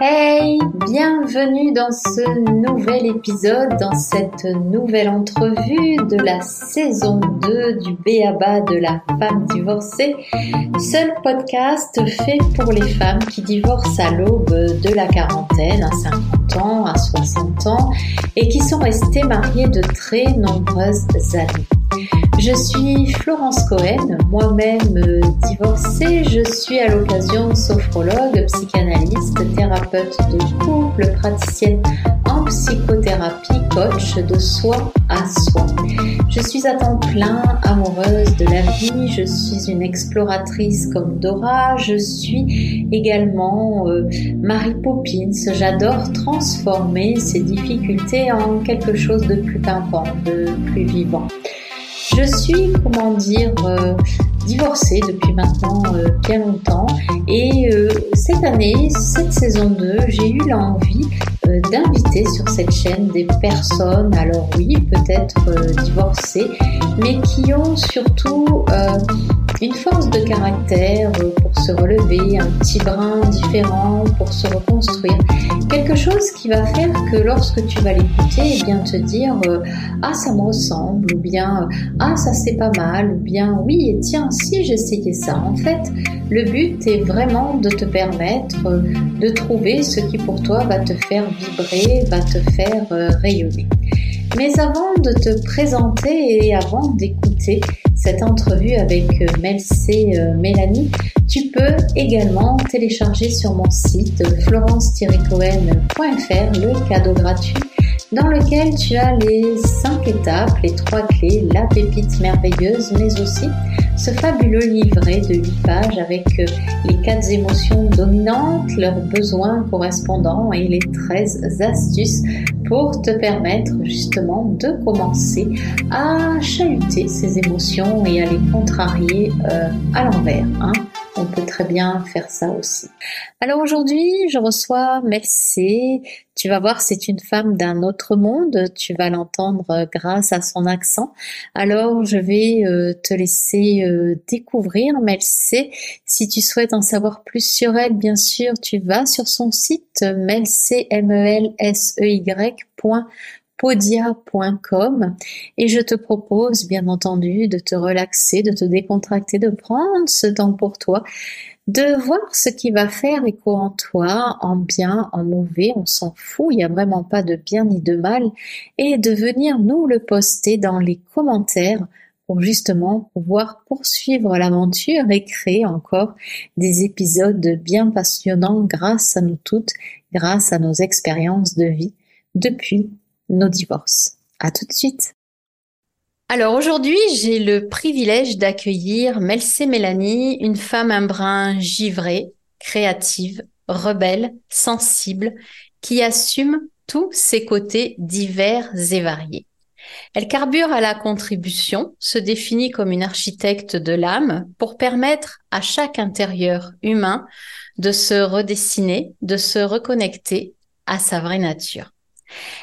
Hey, bienvenue dans ce nouvel épisode, dans cette nouvelle entrevue de la saison 2 du Béaba de la femme divorcée, seul podcast fait pour les femmes qui divorcent à l'aube de la quarantaine, à 50 ans, à 60 ans, et qui sont restées mariées de très nombreuses années. Je suis Florence Cohen, moi-même euh, divorcée. Je suis à l'occasion sophrologue, psychanalyste, thérapeute de couple, praticienne en psychothérapie, coach de soi à soi. Je suis à temps plein amoureuse de la vie, je suis une exploratrice comme Dora, je suis également euh, Marie Poppins. J'adore transformer ces difficultés en quelque chose de plus pimpant, de plus vivant. Je suis, comment dire, euh, divorcée depuis maintenant euh, bien longtemps et euh, cette année, cette saison 2, j'ai eu l'envie d'inviter sur cette chaîne des personnes, alors oui, peut-être divorcées, mais qui ont surtout une force de caractère pour se relever, un petit brin différent pour se reconstruire. Quelque chose qui va faire que lorsque tu vas l'écouter, eh bien te dire ah ça me ressemble ou bien ah ça c'est pas mal ou bien oui et tiens si j'essayais ça. En fait, le but est vraiment de te permettre de trouver ce qui pour toi va te faire vibrer, va te faire euh, rayonner. Mais avant de te présenter et avant d'écouter cette entrevue avec euh, Melcé euh, Mélanie, tu peux également télécharger sur mon site florence-cohen.fr le cadeau gratuit dans lequel tu as les cinq étapes, les trois clés, la pépite merveilleuse, mais aussi ce fabuleux livret de 8 pages avec euh, les quatre émotions dominantes, leurs besoins correspondants et les 13 astuces pour te permettre justement de commencer à chahuter ces émotions et à les contrarier euh, à l'envers. Hein on peut très bien faire ça aussi. Alors aujourd'hui, je reçois Melcé. Tu vas voir, c'est une femme d'un autre monde. Tu vas l'entendre grâce à son accent. Alors, je vais euh, te laisser euh, découvrir Melcé. Si tu souhaites en savoir plus sur elle, bien sûr, tu vas sur son site melcé, m e podia.com et je te propose bien entendu de te relaxer, de te décontracter, de prendre ce temps pour toi, de voir ce qui va faire écho en toi, en bien, en mauvais, on s'en fout, il n'y a vraiment pas de bien ni de mal, et de venir nous le poster dans les commentaires pour justement pouvoir poursuivre l'aventure et créer encore des épisodes bien passionnants grâce à nous toutes, grâce à nos expériences de vie depuis nos divorces. À tout de suite. Alors aujourd'hui, j'ai le privilège d'accueillir Melcé Mélanie, une femme un brin givrée, créative, rebelle, sensible, qui assume tous ses côtés divers et variés. Elle carbure à la contribution, se définit comme une architecte de l'âme pour permettre à chaque intérieur humain de se redessiner, de se reconnecter à sa vraie nature.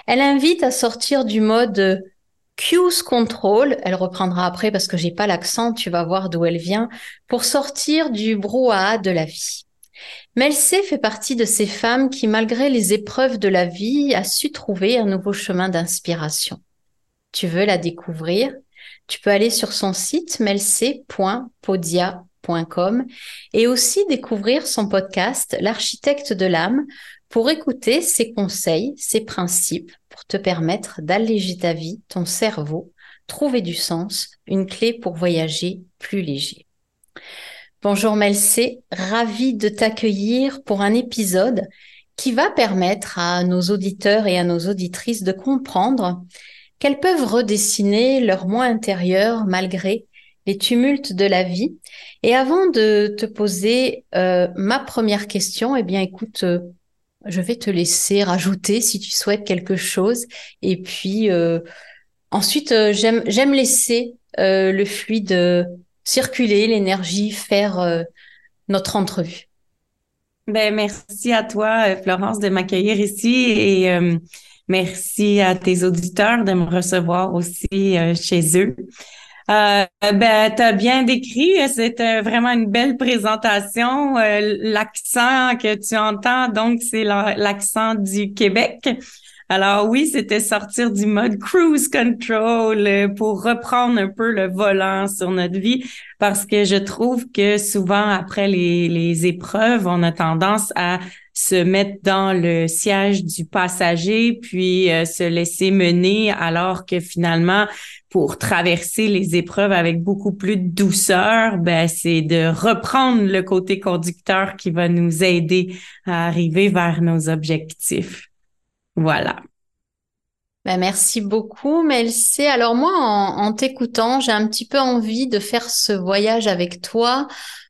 Elle invite à sortir du mode Cues Control, elle reprendra après parce que j'ai pas l'accent, tu vas voir d'où elle vient, pour sortir du brouhaha de la vie. Melcé fait partie de ces femmes qui, malgré les épreuves de la vie, a su trouver un nouveau chemin d'inspiration. Tu veux la découvrir? Tu peux aller sur son site melcé.podia.com et aussi découvrir son podcast L'architecte de l'âme pour écouter ses conseils, ses principes, pour te permettre d'alléger ta vie, ton cerveau, trouver du sens, une clé pour voyager plus léger. Bonjour Melcé, ravie de t'accueillir pour un épisode qui va permettre à nos auditeurs et à nos auditrices de comprendre qu'elles peuvent redessiner leur moi intérieur malgré les tumultes de la vie. Et avant de te poser euh, ma première question, eh bien écoute, euh, je vais te laisser rajouter si tu souhaites quelque chose. Et puis euh, ensuite, euh, j'aime laisser euh, le fluide circuler, l'énergie faire notre entrevue. Ben merci à toi, Florence, de m'accueillir ici et merci à tes auditeurs de me recevoir aussi chez eux. Euh, ben, tu as bien décrit, c'était vraiment une belle présentation. Euh, l'accent que tu entends, donc, c'est l'accent du Québec. Alors oui, c'était sortir du mode cruise control euh, pour reprendre un peu le volant sur notre vie parce que je trouve que souvent après les, les épreuves, on a tendance à se mettre dans le siège du passager puis euh, se laisser mener alors que finalement pour traverser les épreuves avec beaucoup plus de douceur, ben c'est de reprendre le côté conducteur qui va nous aider à arriver vers nos objectifs. Voilà. Ben, merci beaucoup, Melcé. Alors moi, en, t'écoutant, j'ai un petit peu envie de faire ce voyage avec toi,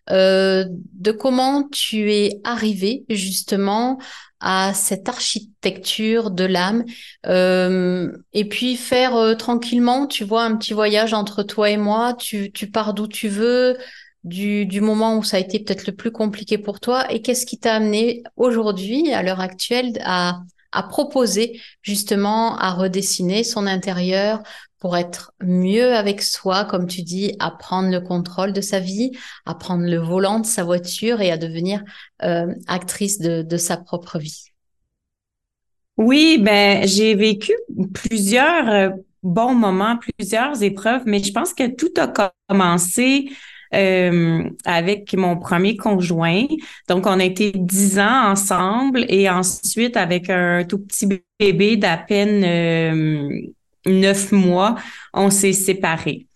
euh, de comment tu es arrivé justement à cette architecture de l'âme, euh, et puis faire euh, tranquillement, tu vois, un petit voyage entre toi et moi. Tu, pars d'où tu veux, du, moment où ça a été peut-être le plus compliqué pour toi, et qu'est-ce qui t'a amené aujourd'hui, à l'heure actuelle, à proposer justement à redessiner son intérieur pour être mieux avec soi, comme tu dis, à prendre le contrôle de sa vie, à prendre le volant de sa voiture et à devenir euh, actrice de, sa propre vie. Oui, ben j'ai vécu plusieurs euh, bons moments, plusieurs épreuves, mais je pense que tout a commencé euh, avec mon premier conjoint. Donc, on a été dix ans ensemble et ensuite, avec un tout petit bébé d'à peine neuf mois, on s'est séparés.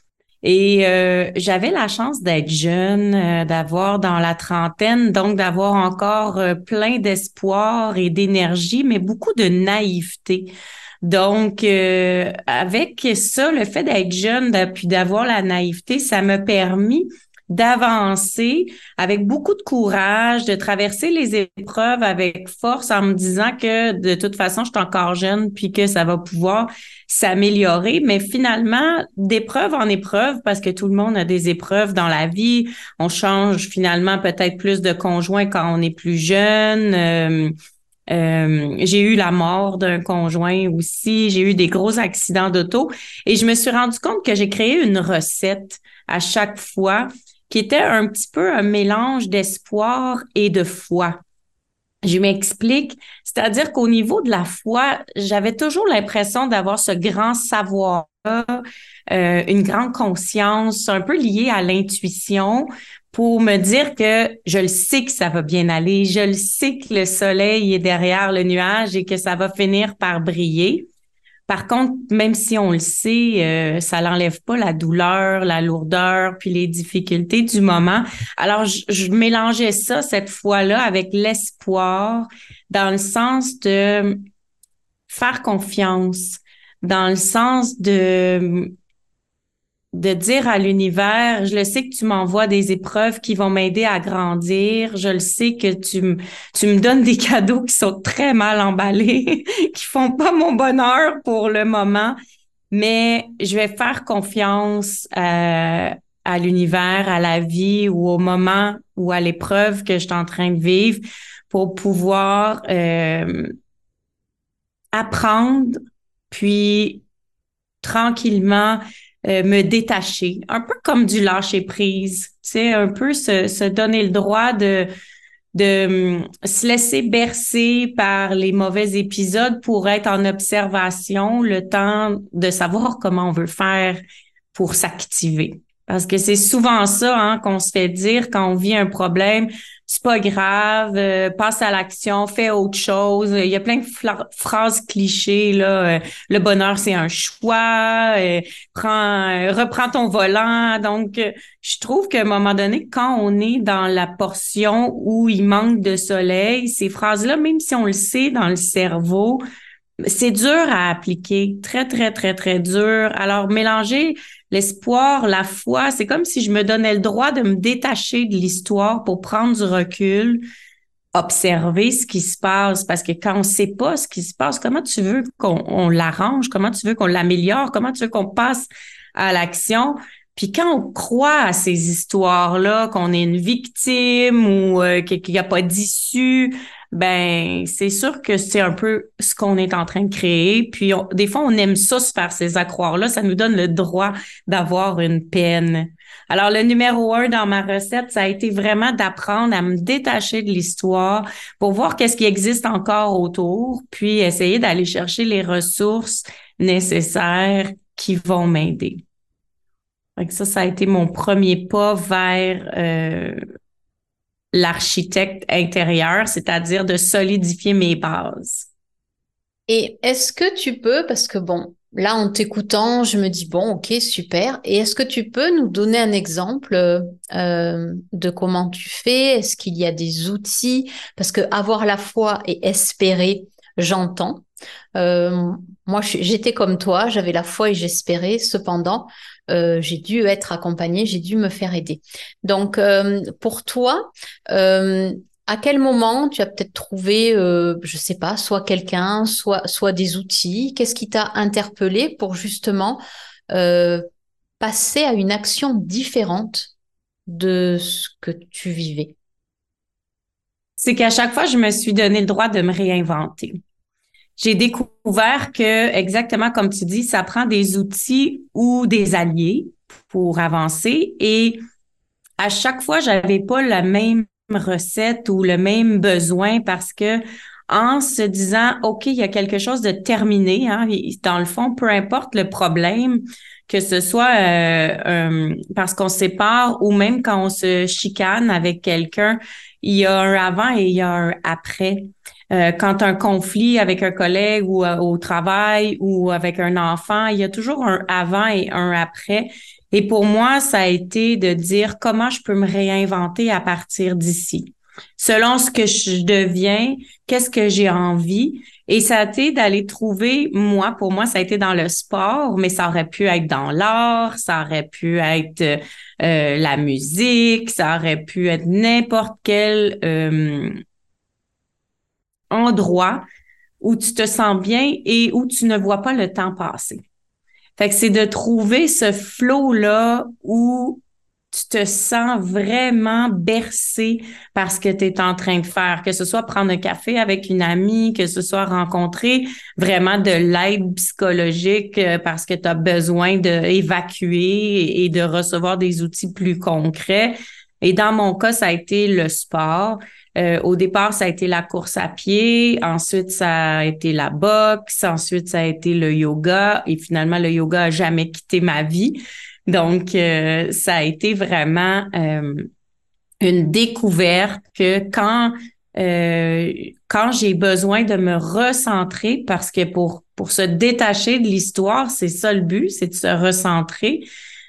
Et euh, j'avais la chance d'être jeune, d'avoir dans la trentaine, donc d'avoir encore plein d'espoir et d'énergie, mais beaucoup de naïveté. Donc, avec ça, le fait d'être jeune, puis d'avoir la naïveté, ça m'a permis d'avancer avec beaucoup de courage, de traverser les épreuves avec force en me disant que de toute façon, je suis encore jeune puis que ça va pouvoir s'améliorer. Mais finalement, d'épreuve en épreuve, parce que tout le monde a des épreuves dans la vie, on change finalement peut-être plus de conjoint quand on est plus jeune. Euh, euh, j'ai eu la mort d'un conjoint aussi, j'ai eu des gros accidents d'auto et je me suis rendu compte que j'ai créé une recette à chaque fois qui était un petit peu un mélange d'espoir et de foi. Je m'explique, c'est-à-dire qu'au niveau de la foi, j'avais toujours l'impression d'avoir ce grand savoir, euh, une grande conscience, un peu liée à l'intuition, pour me dire que je le sais que ça va bien aller, je le sais que le soleil est derrière le nuage et que ça va finir par briller. Par contre, même si on le sait, euh, ça n'enlève pas la douleur, la lourdeur, puis les difficultés du moment. Alors, je, mélangeais ça cette fois-là avec l'espoir dans le sens de faire confiance, dans le sens de de dire à l'univers, je le sais que tu m'envoies des épreuves qui vont m'aider à grandir, je le sais que tu, tu me donnes des cadeaux qui sont très mal emballés, qui font pas mon bonheur pour le moment, mais je vais faire confiance euh, à l'univers, à la vie ou au moment ou à l'épreuve que je suis en train de vivre pour pouvoir euh, apprendre, puis tranquillement euh, me détacher, un peu comme du lâcher prise, tu sais, un peu se, se donner le droit de de hum, se laisser bercer par les mauvais épisodes pour être en observation le temps de savoir comment on veut faire pour s'activer. Parce que c'est souvent ça hein, qu'on se fait dire quand on vit un problème c'est pas grave, euh, passe à l'action, fais autre chose. Il y a plein de phrases clichés là. Euh, le bonheur c'est un choix. Euh, prends, reprends ton volant. Donc, je trouve qu'à un moment donné, quand on est dans la portion où il manque de soleil, ces phrases-là, même si on le sait dans le cerveau, c'est dur à appliquer, très très très très dur. Alors mélanger l'espoir, la foi, c'est comme si je me donnais le droit de me détacher de l'histoire pour prendre du recul, observer ce qui se passe, parce que quand on sait pas ce qui se passe, comment tu veux qu'on l'arrange, comment tu veux qu'on l'améliore, comment tu veux qu'on passe à l'action? Puis quand on croit à ces histoires-là, qu'on est une victime ou euh, qu'il n'y a pas d'issue, ben c'est sûr que c'est un peu ce qu'on est en train de créer. Puis des fois, on aime ça se faire ces accroires-là. Ça nous donne le droit d'avoir une peine. Alors, le numéro un dans ma recette, ça a été vraiment d'apprendre à me détacher de l'histoire pour voir qu'est-ce qui existe encore autour, puis essayer d'aller chercher les ressources nécessaires qui vont m'aider. Ça, ça a été mon premier pas vers euh, l'architecte intérieur, c'est-à-dire de solidifier mes bases. Et est-ce que tu peux, parce que bon, là en t'écoutant, je me dis bon, ok, super. Et est-ce que tu peux nous donner un exemple euh, de comment tu fais? Est-ce qu'il y a des outils? Parce que avoir la foi et espérer, j'entends. Euh, moi, j'étais comme toi, j'avais la foi et j'espérais. Cependant, euh, j'ai dû être accompagnée, j'ai dû me faire aider. Donc, euh, pour toi, euh, à quel moment tu as peut-être trouvé, je sais pas, soit quelqu'un, soit soit des outils? Qu'est-ce qui t'a interpellé pour justement passer à une action différente de ce que tu vivais? C'est qu'à chaque fois, je me suis donné le droit de me réinventer j'ai découvert que, exactement comme tu dis, ça prend des outils ou des alliés pour avancer. Et à chaque fois, j'avais pas la même recette ou le même besoin parce que en se disant, OK, il y a quelque chose de terminé, hein, dans le fond, peu importe le problème, que ce soit euh, euh, parce qu'on se sépare ou même quand on se chicane avec quelqu'un, il y a un avant et il y a un après. Euh, quand un conflit avec un collègue ou euh, au travail ou avec un enfant, il y a toujours un avant et un après. Et pour moi, ça a été de dire comment je peux me réinventer à partir d'ici. Selon ce que je deviens, qu'est-ce que j'ai envie. Et ça a été d'aller trouver, moi, pour moi, ça a été dans le sport, mais ça aurait pu être dans l'art, ça aurait pu être euh, la musique, ça aurait pu être n'importe quel endroit où tu te sens bien et où tu ne vois pas le temps passer. Fait que c'est de trouver ce flow-là où tu te sens vraiment bercé par ce que tu es en train de faire, que ce soit prendre un café avec une amie, que ce soit rencontrer vraiment de l'aide psychologique euh, parce que tu as besoin d'évacuer et de recevoir des outils plus concrets. Et dans mon cas, ça a été le sport. Euh, au départ, ça a été la course à pied, ensuite ça a été la boxe, ensuite ça a été le yoga et finalement le yoga a jamais quitté ma vie. Donc euh, ça a été vraiment euh, une découverte que quand quand j'ai besoin de me recentrer parce que pour pour se détacher de l'histoire, c'est ça le but, c'est de se recentrer.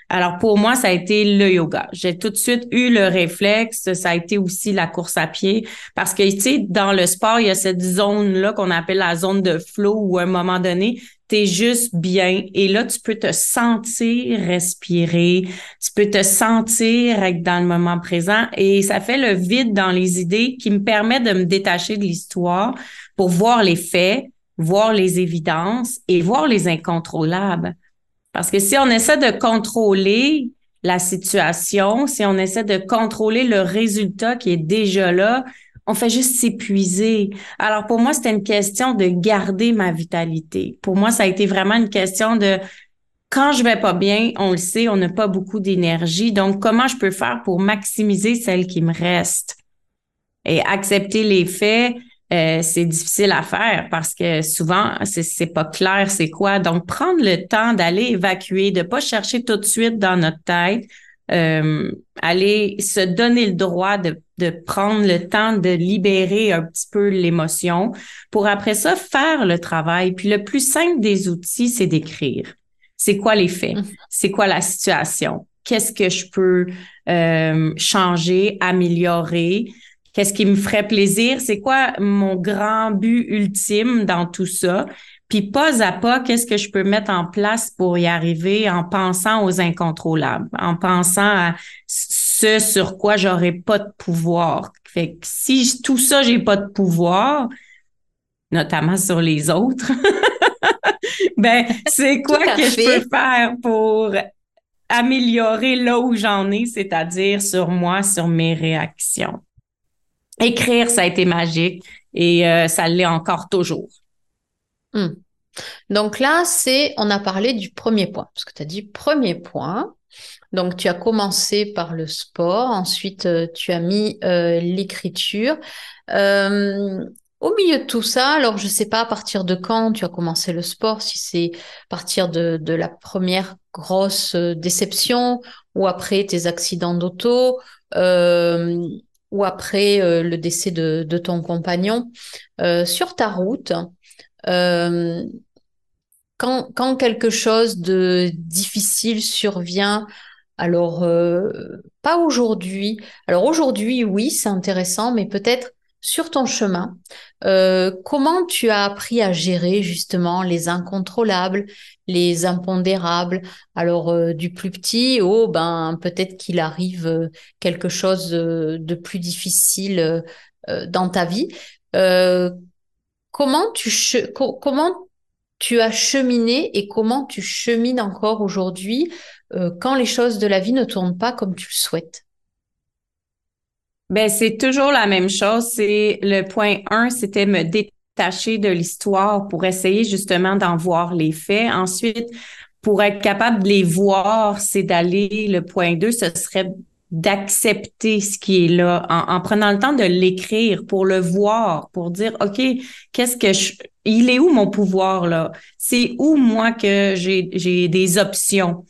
Alors pour moi, ça a été le yoga. J'ai tout de suite eu le réflexe. Ça a été aussi la course à pied parce que tu sais, dans le sport, il y a cette zone là qu'on appelle la zone de flow où à un moment donné, tu es juste bien et là tu peux te sentir respirer, tu peux te sentir dans le moment présent et ça fait le vide dans les idées qui me permet de me détacher de l'histoire pour voir les faits, voir les évidences et voir les incontrôlables. Parce que si on essaie de contrôler la situation, si on essaie de contrôler le résultat qui est déjà là, on fait juste s'épuiser. Alors pour moi, c'était une question de garder ma vitalité. Pour moi, ça a été vraiment une question de quand je vais pas bien, on le sait, on n'a pas beaucoup d'énergie. Donc comment je peux faire pour maximiser celle qui me reste? Et accepter les faits, euh, c'est difficile à faire parce que souvent, c'est pas clair c'est quoi. Donc, prendre le temps d'aller évacuer, de pas chercher tout de suite dans notre tête, euh, aller se donner le droit de, de prendre le temps de libérer un petit peu l'émotion pour après ça faire le travail. Puis le plus simple des outils, c'est d'écrire. C'est quoi les faits? Mm-hmm. C'est quoi la situation? Qu'est-ce que je peux euh, changer, améliorer? Qu'est-ce qui me ferait plaisir, c'est quoi mon grand but ultime dans tout ça, puis pas à pas, qu'est-ce que je peux mettre en place pour y arriver en pensant aux incontrôlables, en pensant à ce sur quoi j'aurais pas de pouvoir? Fait que si tout ça, j'ai pas de pouvoir, notamment sur les autres, ben c'est quoi que je peux faire pour améliorer là où j'en ai, c'est-à-dire sur moi, sur mes réactions? Écrire, ça a été magique et euh, ça l'est encore toujours. Hmm. Donc là, c'est, on a parlé du premier point, parce que tu as dit premier point. Donc tu as commencé par le sport, ensuite euh, tu as mis euh, l'écriture. au milieu de tout ça, alors je ne sais pas à partir de quand tu as commencé le sport, si c'est à partir de, de la première grosse déception ou après tes accidents d'auto ou après euh, le décès de, ton compagnon, euh, sur ta route, euh, quand, quand, quelque chose de difficile survient, alors pas aujourd'hui, alors aujourd'hui oui c'est intéressant, mais peut-être sur ton chemin, comment tu as appris à gérer justement les incontrôlables, les impondérables Alors euh, du plus petit au ben peut-être qu'il arrive euh, quelque chose de plus difficile dans ta vie. comment tu comment tu as cheminé et comment tu chemines encore aujourd'hui quand les choses de la vie ne tournent pas comme tu le souhaites? Ben, c'est toujours la même chose. C'est le point 1, c'était me détacher de l'histoire pour essayer justement d'en voir les faits. Ensuite, pour être capable de les voir, c'est d'aller, le point 2, ce serait d'accepter ce qui est là en, prenant le temps de l'écrire pour le voir, pour dire, OK, qu'est-ce que je, il est où mon pouvoir là? C'est où moi que j'ai, j'ai des options?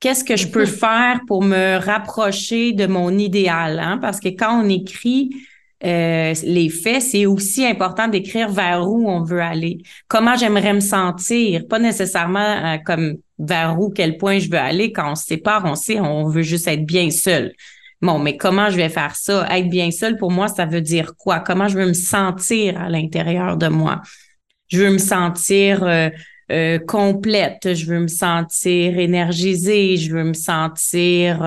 qu'est-ce que je peux mm-hmm. faire pour me rapprocher de mon idéal? Hein? Parce que quand on écrit euh, les faits, c'est aussi important d'écrire vers où on veut aller. Comment j'aimerais me sentir, pas nécessairement euh, comme vers où, quel point je veux aller. Quand on se sépare, on sait, on veut juste être bien seul. Bon, mais comment je vais faire ça? Être bien seul, pour moi, ça veut dire quoi? Comment je veux me sentir à l'intérieur de moi? Je veux me sentir euh, complète. Je veux me sentir énergisée. Je veux me sentir.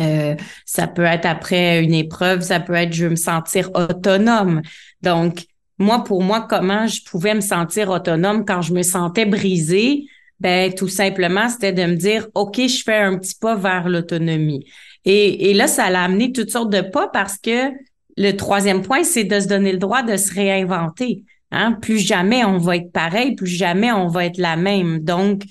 Euh, ça peut être après une épreuve. Ça peut être je veux me sentir autonome. Donc moi, pour moi, comment je pouvais me sentir autonome quand je me sentais brisée? Ben, tout simplement, c'était de me dire, OK, je fais un petit pas vers l'autonomie. Et, et là, ça l'a amené toutes sortes de pas parce que le troisième point, c'est de se donner le droit de se réinventer. Hein? Plus jamais on va être pareil, plus jamais on va être la même. Donc,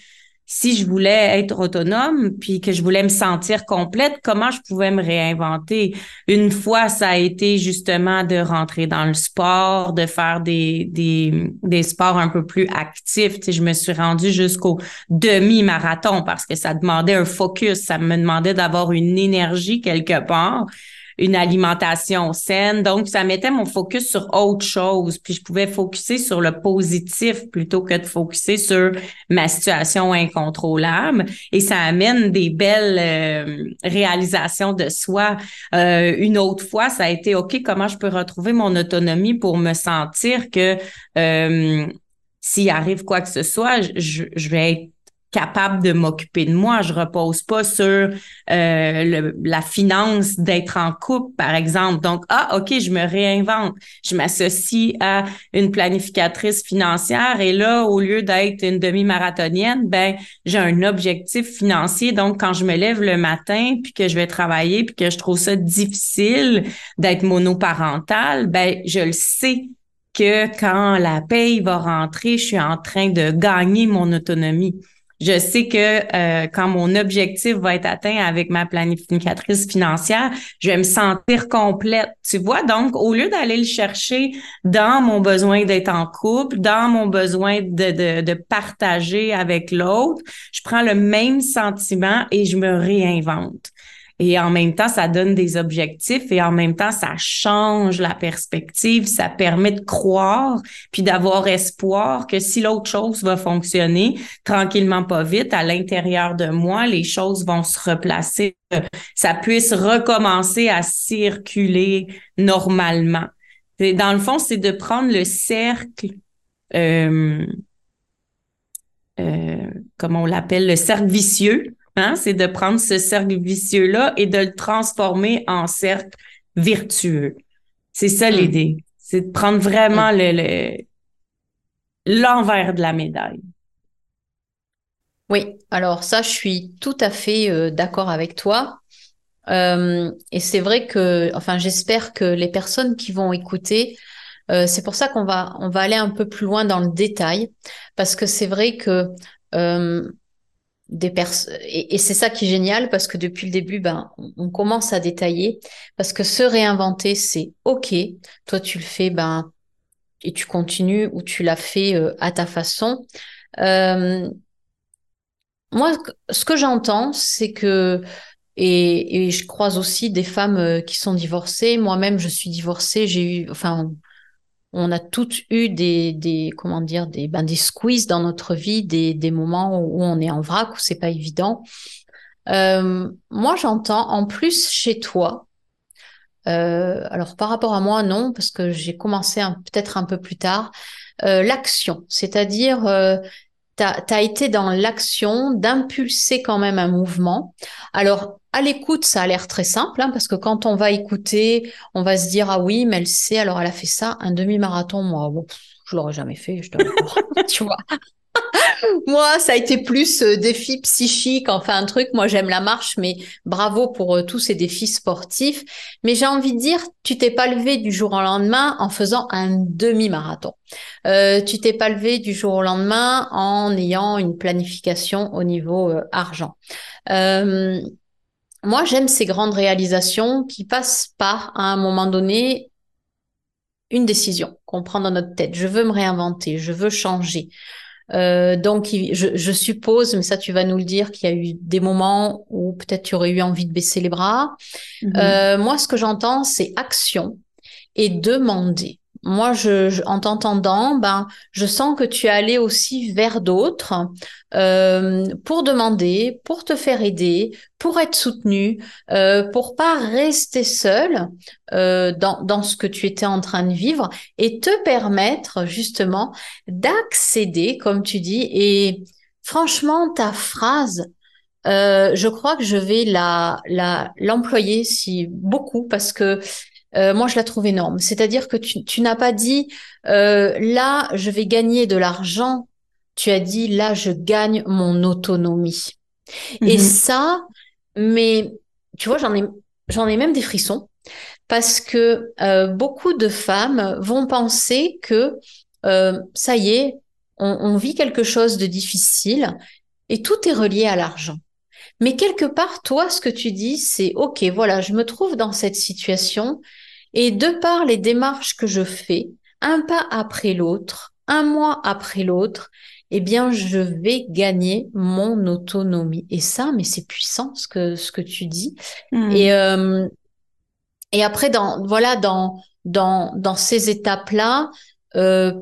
si je voulais être autonome, puis que je voulais me sentir complète, comment je pouvais me réinventer? Une fois, ça a été justement de rentrer dans le sport, de faire des, des, des sports un peu plus actifs. Tu je me suis rendue jusqu'au demi-marathon parce que ça demandait un focus, ça me demandait d'avoir une énergie quelque part une alimentation saine. Donc, ça mettait mon focus sur autre chose. Puis, je pouvais focuser sur le positif plutôt que de focuser sur ma situation incontrôlable. Et ça amène des belles euh, réalisations de soi. Euh, une autre fois, ça a été, OK, comment je peux retrouver mon autonomie pour me sentir que euh, s'il arrive quoi que ce soit, je, je vais être capable de m'occuper de moi. Je repose pas sur euh, la finance d'être en couple, par exemple. Donc, ah, OK, je me réinvente. Je m'associe à une planificatrice financière et là, au lieu d'être une demi-marathonienne, ben, j'ai un objectif financier. Donc, quand je me lève le matin puis que je vais travailler puis que je trouve ça difficile d'être monoparentale, ben, je le sais que quand la paye va rentrer, je suis en train de gagner mon autonomie je sais que euh, quand mon objectif va être atteint avec ma planificatrice financière, je vais me sentir complète. Tu vois, donc au lieu d'aller le chercher dans mon besoin d'être en couple, dans mon besoin de, de, de partager avec l'autre, je prends le même sentiment et je me réinvente. Et en même temps, ça donne des objectifs et en même temps, ça change la perspective, ça permet de croire puis d'avoir espoir que si l'autre chose va fonctionner tranquillement, pas vite, à l'intérieur de moi, les choses vont se replacer, ça puisse recommencer à circuler normalement. Et dans le fond, c'est de prendre le cercle, euh, euh, comment on l'appelle, le cercle vicieux, Hein, c'est de prendre ce cercle vicieux-là et de le transformer en cercle virtueux. C'est ça hmm. l'idée. C'est de prendre vraiment le, l'envers de la médaille. Oui, alors ça, je suis tout à fait euh, d'accord avec toi. Euh, et c'est vrai que, enfin, j'espère que les personnes qui vont écouter, euh, c'est pour ça qu'on va, on va aller un peu plus loin dans le détail, parce que c'est vrai que des et, et c'est ça qui est génial, parce que depuis le début, ben, on, on commence à détailler, parce que se réinventer, c'est ok. Toi, tu le fais, ben, et tu continues ou tu l'as fait euh, à ta façon. Euh, moi, ce que j'entends, c'est que et, et, je croise aussi des femmes euh, qui sont divorcées. Moi-même, je suis divorcée. J'ai eu, enfin, on a toutes eu des, comment dire, des, ben, des squeezes dans notre vie, des, moments où on est en vrac, où c'est pas évident. Euh, moi, j'entends en plus chez toi. Euh, alors par rapport à moi, non, parce que j'ai commencé peut-être un peu plus tard. Euh, l'action, c'est-à-dire tu as, été dans l'action d'impulser quand même un mouvement. Alors, à l'écoute, ça a l'air très simple, hein, parce que quand on va écouter, on va se dire, ah oui, mais elle sait, alors elle a fait ça, un demi-marathon, moi, bon, je l'aurais jamais fait, je te tu vois. Moi, ça a été plus euh, défi psychique, enfin un truc. Moi, j'aime la marche, mais bravo pour euh, tous ces défis sportifs. Mais j'ai envie de dire, tu t'es pas levé du jour au lendemain en faisant un demi-marathon. Euh, tu t'es pas levé du jour au lendemain en ayant une planification au niveau euh, argent. Moi, j'aime ces grandes réalisations qui passent par, à un moment donné, une décision qu'on prend dans notre tête. Je veux me réinventer, je veux changer. Euh, donc, je, je, suppose, mais ça tu vas nous le dire, qu'il y a eu des moments où peut-être tu aurais eu envie de baisser les bras. Mm-hmm. Euh, moi, ce que j'entends, c'est action et demander moi, je, en t'entendant, ben, je sens que tu es allé aussi vers d'autres euh, pour demander, pour te faire aider, pour être soutenu, euh, pour pas rester seul euh, dans, ce que tu étais en train de vivre et te permettre justement d'accéder, comme tu dis. Et franchement, ta phrase, euh, je crois que je vais la l'employer si beaucoup parce que euh, moi, je la trouve énorme. C'est-à-dire que tu, tu n'as pas dit euh, là, je vais gagner de l'argent. Tu as dit là, je gagne mon autonomie. Et mhm. ça, mais tu vois, j'en ai, j'en ai même des frissons parce que euh, beaucoup de femmes vont penser que euh, ça y est, on, on vit quelque chose de difficile et tout est relié à l'argent. Mais quelque part, toi, ce que tu dis, c'est OK, voilà, je me trouve dans cette situation et de par les démarches que je fais, un pas après l'autre, un mois après l'autre, eh bien, je vais gagner mon autonomie. Et ça, mais c'est puissant ce que ce que tu dis. Mmh. Et euh, et après, dans voilà, dans dans dans ces étapes-là, euh,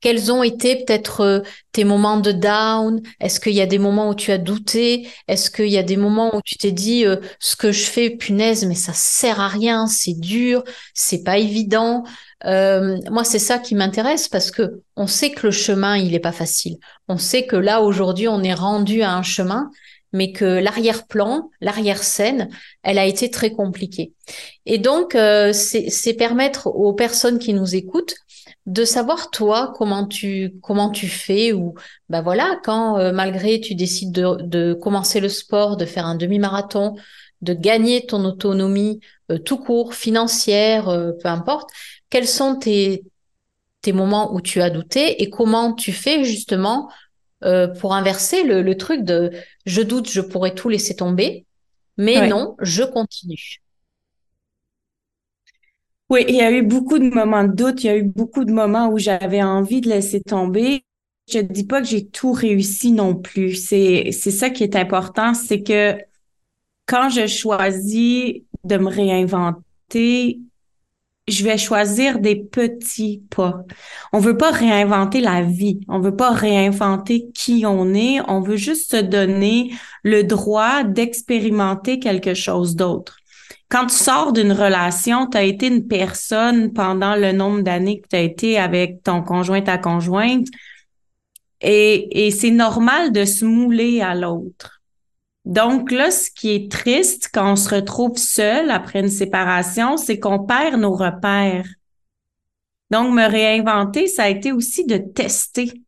quels ont été peut-être euh, tes moments de down? Est-ce qu'il y a des moments où tu as douté? Est-ce qu'il y a des moments où tu t'es dit euh, ce que je fais, punaise, mais ça sert à rien, c'est dur, c'est pas évident? Euh, moi, c'est ça qui m'intéresse parce que on sait que le chemin, il est pas facile. On sait que là aujourd'hui, on est rendu à un chemin, mais que l'arrière-plan, l'arrière-scène, elle a été très compliquée. Et donc, euh, c'est permettre aux personnes qui nous écoutent de savoir toi comment tu comment tu fais ou bah voilà quand euh, malgré tu décides de, de, commencer le sport, de faire un demi-marathon, de gagner ton autonomie euh, tout court, financière, euh, peu importe, quels sont tes tes moments où tu as douté et comment tu fais justement pour inverser le, le, truc de je doute, je pourrais tout laisser tomber, mais non, je continue. Oui, il y a eu beaucoup de moments de doute, il y a eu beaucoup de moments où j'avais envie de laisser tomber. Je dis pas que j'ai tout réussi non plus. C'est, c'est ça qui est important, c'est que quand je choisis de me réinventer, je vais choisir des petits pas. On veut pas réinventer la vie. On veut pas réinventer qui on est. On veut juste se donner le droit d'expérimenter quelque chose d'autre quand tu sors d'une relation, tu as été une personne pendant le nombre d'années que tu as été avec ton conjoint, ta conjointe, et, et c'est normal de se mouler à l'autre. Donc là, ce qui est triste quand on se retrouve seul après une séparation, c'est qu'on perd nos repères. Donc, me réinventer, ça a été aussi de tester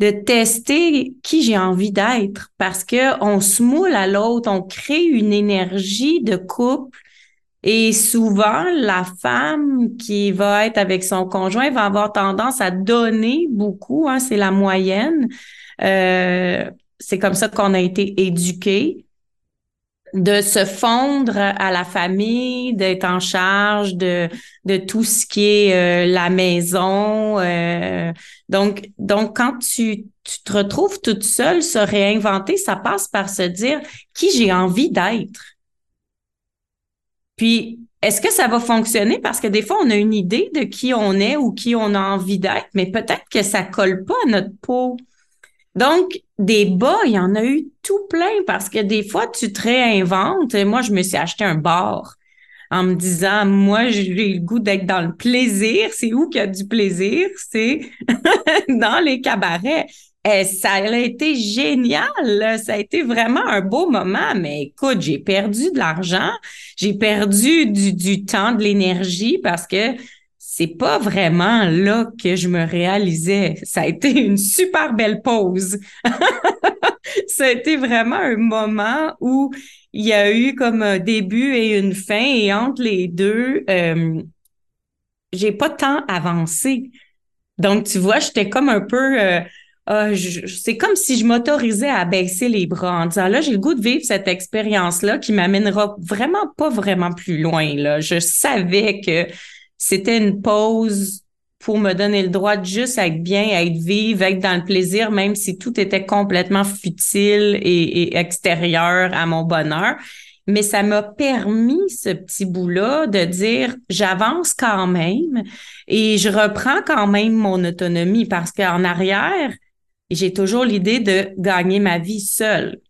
de tester qui j'ai envie d'être parce que on se moule à l'autre, on crée une énergie de couple et souvent la femme qui va être avec son conjoint va avoir tendance à donner beaucoup, hein, c'est la moyenne. Euh, c'est comme ça qu'on a été éduqués de se fondre à la famille, d'être en charge de, de tout ce qui est euh, la maison. Euh, donc, donc, quand tu, tu te retrouves toute seule, se réinventer, ça passe par se dire qui j'ai envie d'être. Puis, est-ce que ça va fonctionner? Parce que des fois, on a une idée de qui on est ou qui on a envie d'être, mais peut-être que ça colle pas à notre peau. Donc, des bas, il y en a eu tout plein parce que des fois, tu te réinventes. Moi, je me suis acheté un bar en me disant, moi, j'ai le goût d'être dans le plaisir. C'est où qu'il y a du plaisir? C'est dans les cabarets. Et ça a été génial. Ça a été vraiment un beau moment. Mais écoute, j'ai perdu de l'argent. J'ai perdu du, du temps, de l'énergie parce que c'est pas vraiment là que je me réalisais. Ça a été une super belle pause. ça a été vraiment un moment où il y a eu comme un début et une fin et entre les deux, euh, j'ai pas tant avancé. Donc, tu vois, j'étais comme un peu... Euh, ah, c'est comme si je m'autorisais à baisser les bras en disant là, j'ai le goût de vivre cette expérience-là qui m'amènera vraiment pas vraiment plus loin. Là. Je savais que c'était une pause pour me donner le droit de juste être bien, être vive, être dans le plaisir, même si tout était complètement futile et, extérieur à mon bonheur. Mais ça m'a permis, ce petit bout-là, de dire, j'avance quand même et je reprends quand même mon autonomie parce qu'en arrière, j'ai toujours l'idée de gagner ma vie seule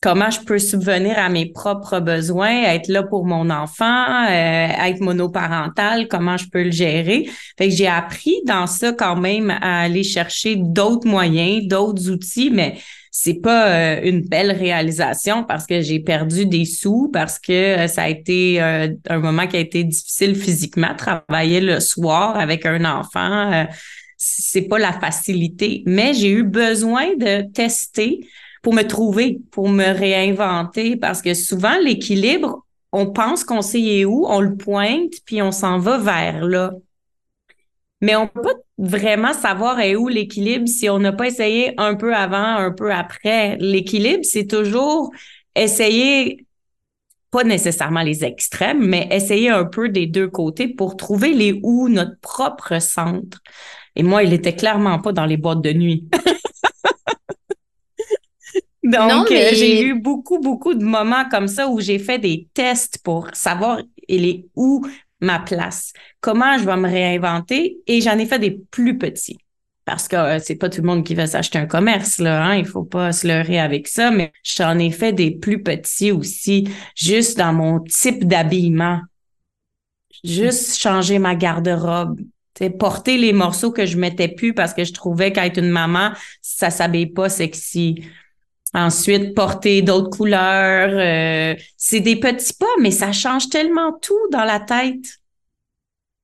comment je peux subvenir à mes propres besoins, être là pour mon enfant, euh, être monoparental, comment je peux le gérer. Fait que j'ai appris dans ça quand même à aller chercher d'autres moyens, d'autres outils, mais c'est pas euh, une belle réalisation parce que j'ai perdu des sous, parce que euh, ça a été un moment qui a été difficile physiquement, travailler le soir avec un enfant. c'est pas la facilité, mais j'ai eu besoin de tester pour me trouver, pour me réinventer, parce que souvent, l'équilibre, on pense qu'on sait où, on le pointe, puis on s'en va vers là. Mais on peut vraiment savoir est où l'équilibre si on n'a pas essayé un peu avant, un peu après. L'équilibre, c'est toujours essayer, pas nécessairement les extrêmes, mais essayer un peu des deux côtés pour trouver les où, notre propre centre. Et moi, il était clairement pas dans les boîtes de nuit. Donc, euh, j'ai eu beaucoup, beaucoup de moments comme ça où j'ai fait des tests pour savoir il est où ma place, comment je vais me réinventer et j'en ai fait des plus petits. Parce que euh, c'est pas tout le monde qui va s'acheter un commerce, là, hein? Il faut pas se leurrer avec ça, mais j'en ai fait des plus petits aussi, juste dans mon type d'habillement. Juste changer ma garde-robe. Porter les morceaux que je mettais plus parce que je trouvais qu'être une maman, ça s'habille pas sexy. Ensuite, porter d'autres couleurs. Euh, c'est des petits pas, mais ça change tellement tout dans la tête.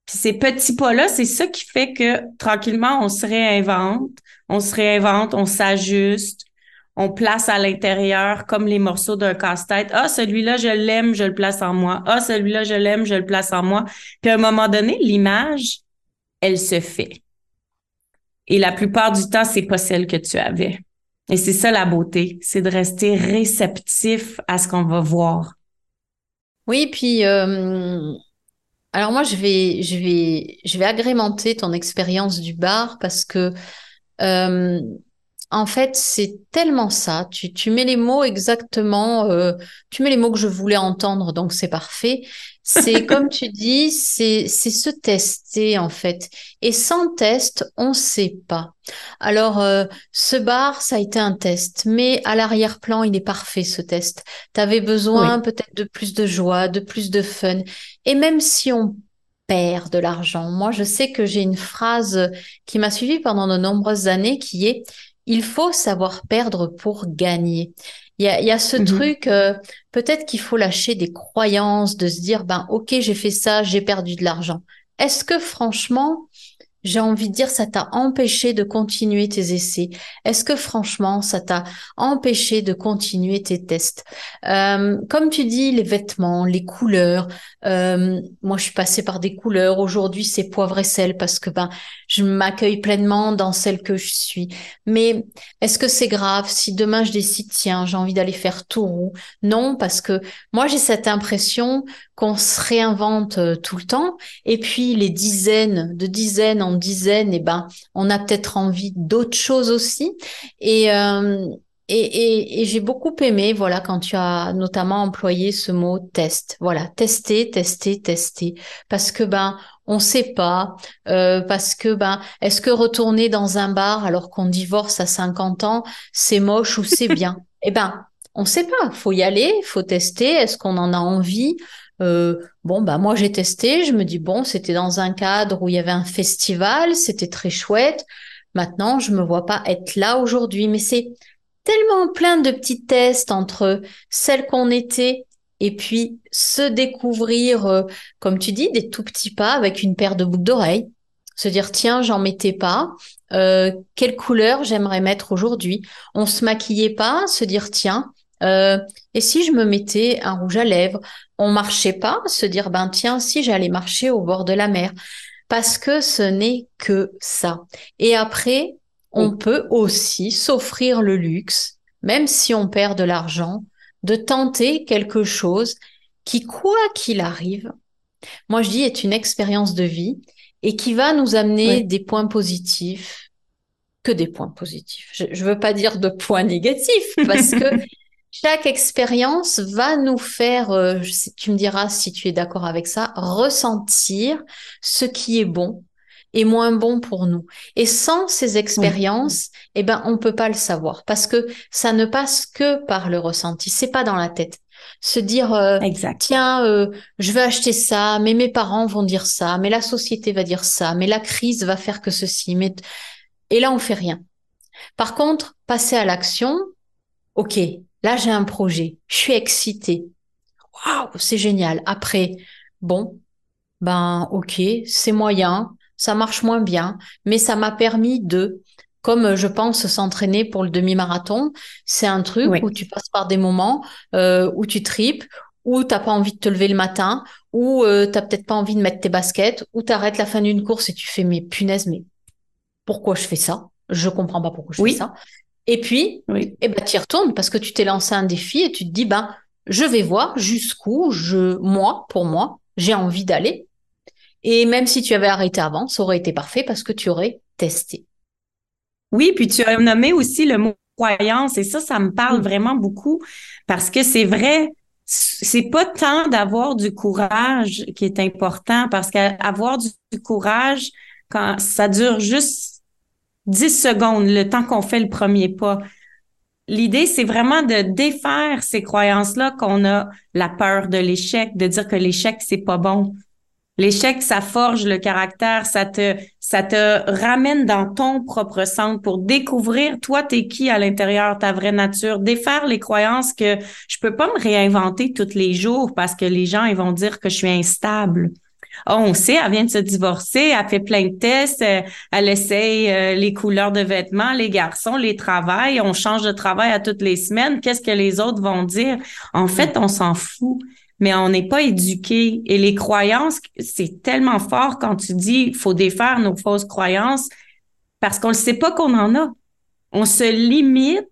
Puis ces petits pas-là, c'est ça qui fait que tranquillement, on se réinvente, on se réinvente, on s'ajuste, on place à l'intérieur comme les morceaux d'un casse-tête. Ah, celui-là, je l'aime, je le place en moi. Ah, celui-là, je l'aime, je le place en moi. Puis à un moment donné, l'image, elle se fait. Et la plupart du temps, c'est pas celle que tu avais. Et c'est ça la beauté, c'est de rester réceptif à ce qu'on va voir. Oui, puis euh, alors moi je vais je vais je vais agrémenter ton expérience du bar parce que euh, en fait, c'est tellement ça. Tu, tu mets les mots exactement, euh, tu mets les mots que je voulais entendre, donc c'est parfait. C'est comme tu dis, c'est c'est se tester en fait. Et sans test, on sait pas. Alors, euh, ce bar, ça a été un test, mais à l'arrière-plan, il est parfait ce test. Tu avais besoin peut-être de plus de joie, de plus de fun. Et même si on perd de l'argent, moi, je sais que j'ai une phrase qui m'a suivi pendant de nombreuses années qui est il faut savoir perdre pour gagner. Il y a, y a ce mhm. truc, euh, peut-être qu'il faut lâcher des croyances, de se dire, ben ok, j'ai fait ça, j'ai perdu de l'argent. Est-ce que franchement, j'ai envie de dire, ça t'a empêché de continuer tes essais Est-ce que franchement, ça t'a empêché de continuer tes tests? Euh, Comme tu dis, les vêtements, les couleurs. Euh, moi, je suis passée par des couleurs. Aujourd'hui, c'est poivre et sel parce que ben, je m'accueille pleinement dans celle que je suis. Mais est-ce que c'est grave si demain je décide, tiens, j'ai envie d'aller faire tout roux? Non, parce que moi, j'ai cette impression qu'on se réinvente euh, tout le temps. Et puis, les dizaines de dizaines en dizaines, et eh ben, on a peut-être envie d'autres choses aussi. Et, euh, et, et, et j'ai beaucoup aimé, voilà, quand tu as notamment employé ce mot test. Voilà, tester, tester, tester. Parce que, ben, on sait pas, euh, parce que, ben, est-ce que retourner dans un bar alors qu'on divorce à 50 ans, c'est moche ou c'est bien? Eh ben, on sait pas. Faut y aller, faut tester. Est-ce qu'on en a envie? Euh, bon, bah moi j'ai testé, je me dis bon, c'était dans un cadre où il y avait un festival, c'était très chouette. Maintenant, je me vois pas être là aujourd'hui, mais c'est tellement plein de petits tests entre celles qu'on était et puis se découvrir, euh, comme tu dis, des tout petits pas avec une paire de boucles d'oreilles. Se dire tiens, j'en mettais pas. Euh, quelle couleur j'aimerais mettre aujourd'hui? On se maquillait pas. Se dire tiens, euh, et si je me mettais un rouge à lèvres, on marchait pas, se dire ben tiens, si j'allais marcher au bord de la mer, parce que ce n'est que ça. Et après, on peut aussi s'offrir le luxe, même si on perd de l'argent, de tenter quelque chose qui, quoi qu'il arrive, moi je dis est une expérience de vie et qui va nous amener des points positifs que des points positifs. Je ne veux pas dire de points négatifs parce que chaque expérience va nous faire, euh, tu me diras si tu es d'accord avec ça, ressentir ce qui est bon et moins bon pour nous. Et sans ces expériences, eh ben on peut pas le savoir parce que ça ne passe que par le ressenti. C'est pas dans la tête. Se dire euh, tiens, euh, je vais acheter ça, mais mes parents vont dire ça, mais la société va dire ça, mais la crise va faire que ceci, mais et là on fait rien. Par contre, passer à l'action, ok, Là, j'ai un projet. Je suis excitée. Waouh, c'est génial. Après, bon, ben, ok, c'est moyen. Ça marche moins bien, mais ça m'a permis de, comme je pense s'entraîner pour le demi-marathon, c'est un truc où tu passes par des moments euh, où tu tripes, où t'as pas envie de te lever le matin, où euh, t'as peut-être pas envie de mettre tes baskets, où t'arrêtes la fin d'une course et tu fais mais punaise, mais pourquoi je fais ça? Je comprends pas pourquoi je fais ça. Et puis, oui. eh ben, tu y retournes parce que tu t'es lancé un défi et tu te dis, ben, je vais voir jusqu'où je, moi, pour moi, j'ai envie d'aller. Et même si tu avais arrêté avant, ça aurait été parfait parce que tu aurais testé. Oui, puis tu as nommé aussi le mot croyance et ça, ça me parle vraiment beaucoup parce que c'est vrai, c'est pas tant d'avoir du courage qui est important parce qu'avoir du courage, quand ça dure juste 10 secondes, le temps qu'on fait le premier pas. L'idée, c'est vraiment de défaire ces croyances-là qu'on a la peur de l'échec, de dire que l'échec, c'est pas bon. L'échec, ça forge le caractère, ça te, ça te ramène dans ton propre centre pour découvrir toi, t'es qui à l'intérieur, ta vraie nature, défaire les croyances que je peux pas me réinventer tous les jours parce que les gens, ils vont dire que je suis instable. Oh, on sait, elle vient de se divorcer, elle fait plein de tests, euh, elle essaye euh, les couleurs de vêtements, les garçons, les travails, on change de travail à toutes les semaines. Qu'est-ce que les autres vont dire? En fait, on s'en fout, mais on n'est pas éduqué. Et les croyances, c'est tellement fort quand tu dis faut défaire nos fausses croyances parce qu'on ne sait pas qu'on en a. On se limite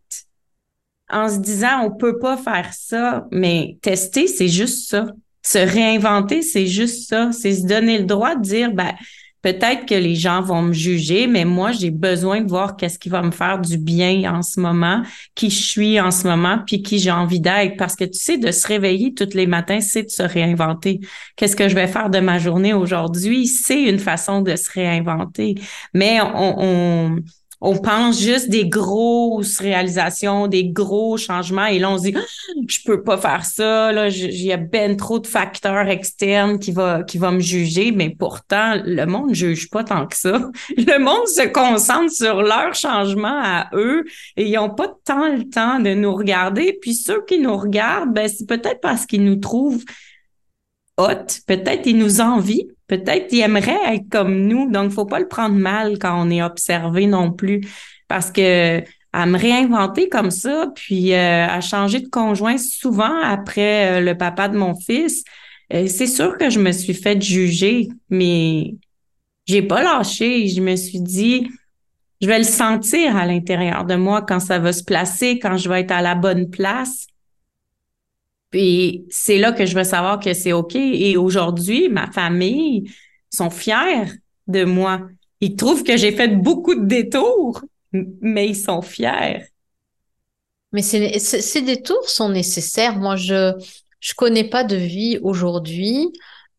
en se disant on peut pas faire ça, mais tester, c'est juste ça se réinventer, c'est juste ça. C'est se donner le droit de dire, ben, peut-être que les gens vont me juger, mais moi, j'ai besoin de voir qu'est-ce qui va me faire du bien en ce moment, qui je suis en ce moment, puis qui j'ai envie d'être. Parce que tu sais, de se réveiller tous les matins, c'est de se réinventer. Qu'est-ce que je vais faire de ma journée aujourd'hui? C'est une façon de se réinventer. Mais on, on on pense juste des grosses réalisations, des gros changements, et là, on se dit, ah, je peux pas faire ça, là, il y a ben trop de facteurs externes qui va, qui va me juger, mais pourtant, le monde juge pas tant que ça. Le monde se concentre sur leur changement à eux, et ils n'ont pas tant le temps de nous regarder, puis ceux qui nous regardent, ben, c'est peut-être parce qu'ils nous trouvent hot, peut-être ils nous envient, peut-être il aimerait être comme nous. Donc, faut pas le prendre mal quand on est observé non plus. Parce que à me réinventer comme ça, puis euh, à changer de conjoint souvent après euh, le papa de mon fils, euh, c'est sûr que je me suis fait juger, mais j'ai pas lâché. Je me suis dit, je vais le sentir à l'intérieur de moi quand ça va se placer, quand je vais être à la bonne place. Puis c'est là que je vais savoir que c'est OK. Et aujourd'hui, ma famille sont fiers de moi. Ils trouvent que j'ai fait beaucoup de détours, mais ils sont fiers. Mais ces détours sont nécessaires. Moi, je je connais pas de vie aujourd'hui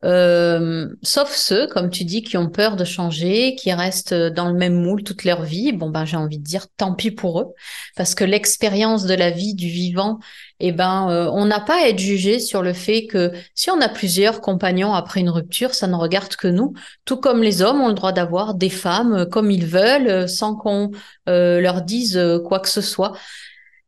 euh, sauf ceux, comme tu dis, qui ont peur de changer, qui restent dans le même moule toute leur vie. Bon, ben, j'ai envie de dire, tant pis pour eux, parce que l'expérience de la vie du vivant, eh ben, euh, on n'a pas à être jugé sur le fait que si on a plusieurs compagnons après une rupture, ça ne regarde que nous. Tout comme les hommes ont le droit d'avoir des femmes euh, comme ils veulent, sans qu'on leur dise quoi que ce soit.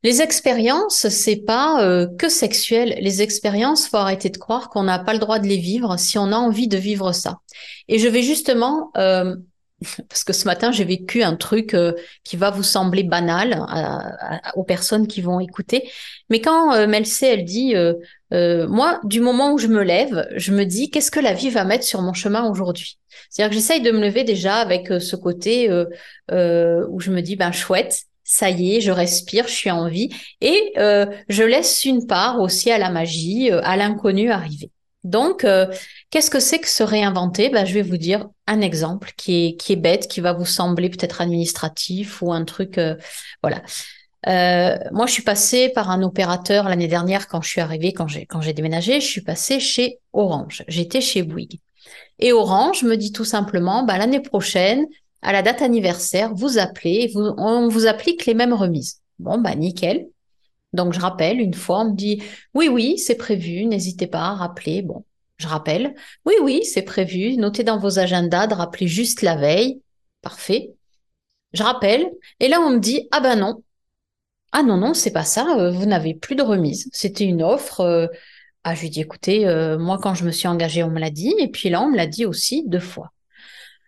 Les expériences, c'est pas euh, que sexuel. Les expériences, faut arrêter de croire qu'on n'a pas le droit de les vivre si on a envie de vivre ça. Et je vais justement, euh, parce que ce matin j'ai vécu un truc euh, qui va vous sembler banal aux personnes qui vont écouter, mais quand Melcé elle dit, moi du moment où je me lève, je me dis qu'est-ce que la vie va mettre sur mon chemin aujourd'hui? C'est-à-dire que j'essaye de me lever déjà avec ce côté où je me dis ben chouette ça y est, je respire, je suis en vie et euh, je laisse une part aussi à la magie, euh, à l'inconnu arriver. Donc, euh, qu'est-ce que c'est que se réinventer? Ben, Je vais vous dire un exemple qui est, qui est bête, qui va vous sembler peut-être administratif ou un truc, voilà. moi, je suis passée par un opérateur l'année dernière quand je suis arrivée, quand j'ai quand j'ai déménagé, je suis passée chez Orange. J'étais chez Bouygues. Et Orange me dit tout simplement, bah, l'année prochaine, à la date anniversaire, vous appelez, vous, on vous applique les mêmes remises. Bon, bah nickel. Donc je rappelle une fois, on me dit oui, oui, c'est prévu, n'hésitez pas à rappeler. Bon, je rappelle. Oui, oui, c'est prévu. Notez dans vos agendas de rappeler juste la veille. Parfait. Je rappelle. Et là, on me dit ah ben non. Ah non, non, c'est pas ça. Euh, vous n'avez plus de remise. C'était une offre. Euh, ah, je lui dis écoutez, euh, moi quand je me suis engagée, on me l'a dit. Et puis là, on me l'a dit aussi deux fois.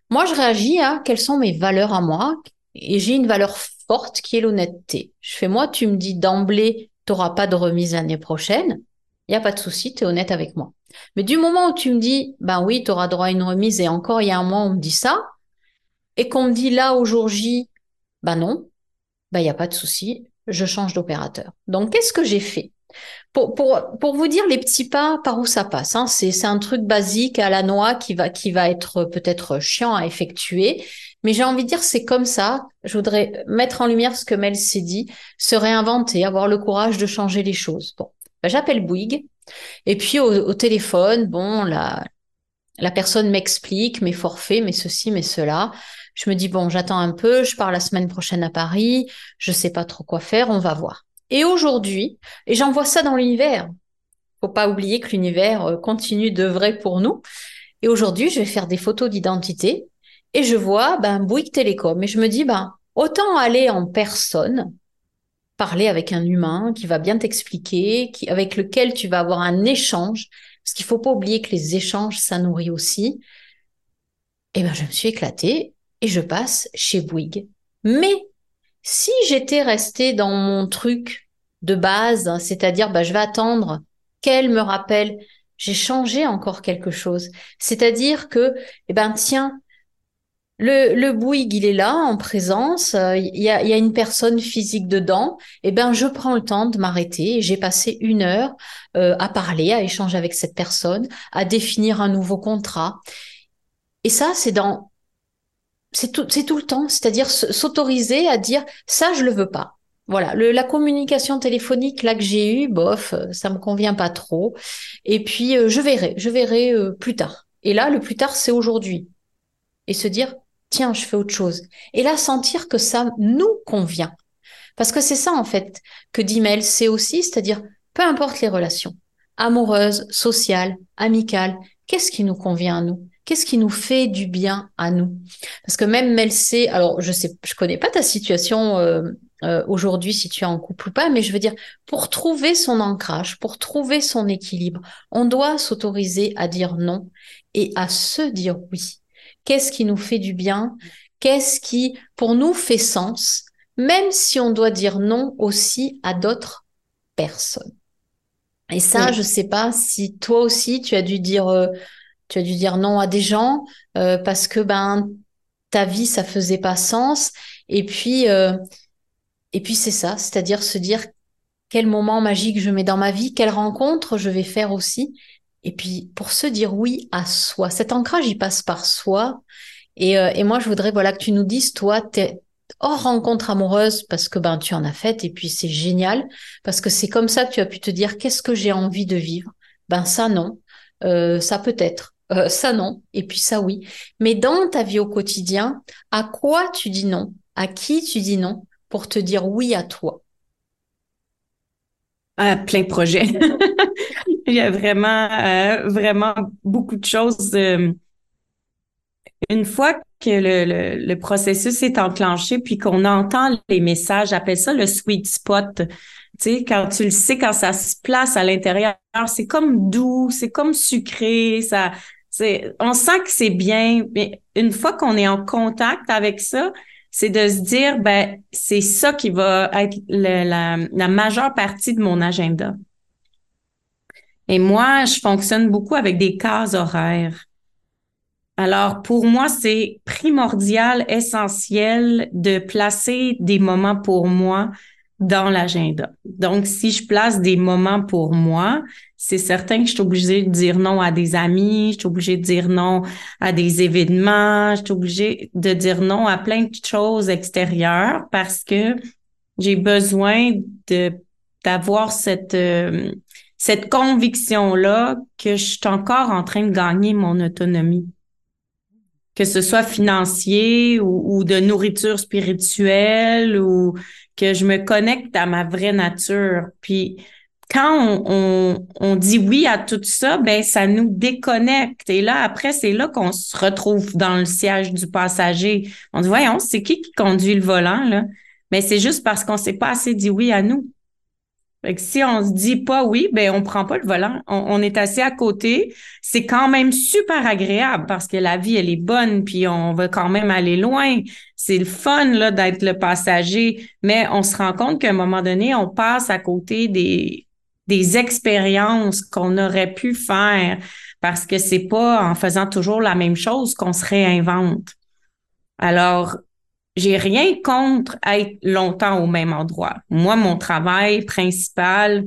Moi, je réagis à quelles sont mes valeurs à moi? Et j'ai une valeur forte qui est l'honnêteté. Je fais moi, tu me dis d'emblée, tu n'auras pas de remise l'année prochaine, il n'y a pas de souci, tu es honnête avec moi. Mais du moment où tu me dis, ben oui, tu auras droit à une remise et encore il y a un mois, on me dit ça, et qu'on me dit là au jour J, ben non, ben il n'y a pas de souci, je change d'opérateur. Donc, qu'est-ce que j'ai fait? Pour, pour, pour, vous dire les petits pas par où ça passe, hein, c'est un truc basique à la noix qui va, qui va être peut-être chiant à effectuer, mais j'ai envie de dire c'est comme ça. Je voudrais mettre en lumière ce que Mel s'est dit, se réinventer, avoir le courage de changer les choses. Bon, ben, j'appelle Bouygues et puis au, téléphone, bon, la, la personne m'explique mes forfaits, mes ceci, mes cela. Je me dis bon, j'attends un peu, je pars la semaine prochaine à Paris, je sais pas trop quoi faire, on va voir. Et aujourd'hui, et j'envoie ça dans l'univers, faut pas oublier que l'univers euh, continue de vrai pour nous. Et aujourd'hui, je vais faire des photos d'identité et je vois ben Bouygues Télécom et je me dis ben autant aller en personne, parler avec un humain qui va bien t'expliquer, qui avec lequel tu vas avoir un échange, parce qu'il faut pas oublier que les échanges ça nourrit aussi. Et ben je me suis éclatée et je passe chez Bouygues. Mais si j'étais restée dans mon truc de base, c'est-à-dire bah, je vais attendre qu'elle me rappelle, j'ai changé encore quelque chose. C'est-à-dire que, eh ben tiens, le, le Bouygues, il est là en présence, euh, il y, a, y, a, une personne physique dedans, eh ben je prends le temps de m'arrêter. J'ai passé une heure euh, à parler, à échanger avec cette personne, à définir un nouveau contrat. Et ça, c'est dans c'est tout, c'est tout le temps, c'est-à-dire s'autoriser à dire ça, je le veux pas. Voilà, la communication téléphonique là que j'ai eue, bof, euh, ça me convient pas trop. Et puis euh, je verrai, je verrai euh, plus tard. Et là, le plus tard, c'est aujourd'hui. Et se dire tiens, je fais autre chose. Et là, sentir que ça nous convient. Parce que c'est ça en fait que Mel, c'est aussi, c'est-à-dire peu importe les relations, amoureuses, sociales, amicales, qu'est-ce qui nous convient à nous? Qu'est-ce qui nous fait du bien à nous? Parce que même sait, alors je sais, je connais pas ta situation euh, euh, aujourd'hui si tu es en couple ou pas, mais je veux dire, pour trouver son ancrage, pour trouver son équilibre, on doit s'autoriser à dire non et à se dire oui. Qu'est-ce qui nous fait du bien? Qu'est-ce qui, pour nous, fait sens Même si on doit dire non aussi à d'autres personnes? Et ça, je sais pas si toi aussi tu as dû dire, euh, tu as dû dire non à des gens euh, parce que ben ta vie ça faisait pas sens. Et puis euh, et puis c'est ça, c'est-à-dire se dire quel moment magique je mets dans ma vie, quelle rencontre je vais faire aussi. Et puis pour se dire oui à soi, cet ancrage il passe par soi. Et, et moi je voudrais voilà que tu nous dises toi t'es hors rencontre amoureuse parce que ben tu en as fait et puis c'est génial parce que c'est comme ça que tu as pu te dire qu'est-ce que j'ai envie de vivre? Ben ça non, euh, ça peut être, euh, ça non et puis ça oui. Mais dans ta vie au quotidien, à quoi tu dis non, à qui tu dis non pour te dire oui à toi? À plein de projets. Il y a vraiment, euh, vraiment beaucoup de choses. une fois que le, le, processus est enclenché, puis qu'on entend les messages, j'appelle ça le sweet spot. Tu sais, quand tu le sais, quand ça se place à l'intérieur, c'est comme doux, c'est comme sucré, ça, on sent que c'est bien. Mais une fois qu'on est en contact avec ça, c'est de se dire, ben, c'est ça qui va être la, la majeure partie de mon agenda. Et moi, je fonctionne beaucoup avec des cases horaires. Alors, pour moi, c'est primordial, essentiel de placer des moments pour moi dans l'agenda. Donc, si je place des moments pour moi, c'est certain que je suis obligée de dire non à des amis, je suis obligée de dire non à des événements, je suis obligée de dire non à plein de choses extérieures parce que j'ai besoin de d'avoir cette euh, cette conviction là que je suis encore en train de gagner mon autonomie que ce soit financier ou, de nourriture spirituelle ou que je me connecte à ma vraie nature. Puis quand on, on, dit oui à tout ça, ben ça nous déconnecte. Et là, après, c'est là qu'on se retrouve dans le siège du passager. On dit, voyons, c'est qui qui conduit le volant, là? Mais c'est juste parce qu'on s'est pas assez dit oui à nous. Fait que si on se dit pas oui, ben on prend pas le volant. On, est assis à côté. C'est quand même super agréable parce que la vie elle est bonne, puis on va quand même aller loin. C'est le fun là d'être le passager, mais on se rend compte qu'à un moment donné, on passe à côté des des expériences qu'on aurait pu faire parce que c'est pas en faisant toujours la même chose qu'on se réinvente. Alors, j'ai rien contre être longtemps au même endroit. Moi, mon travail principal,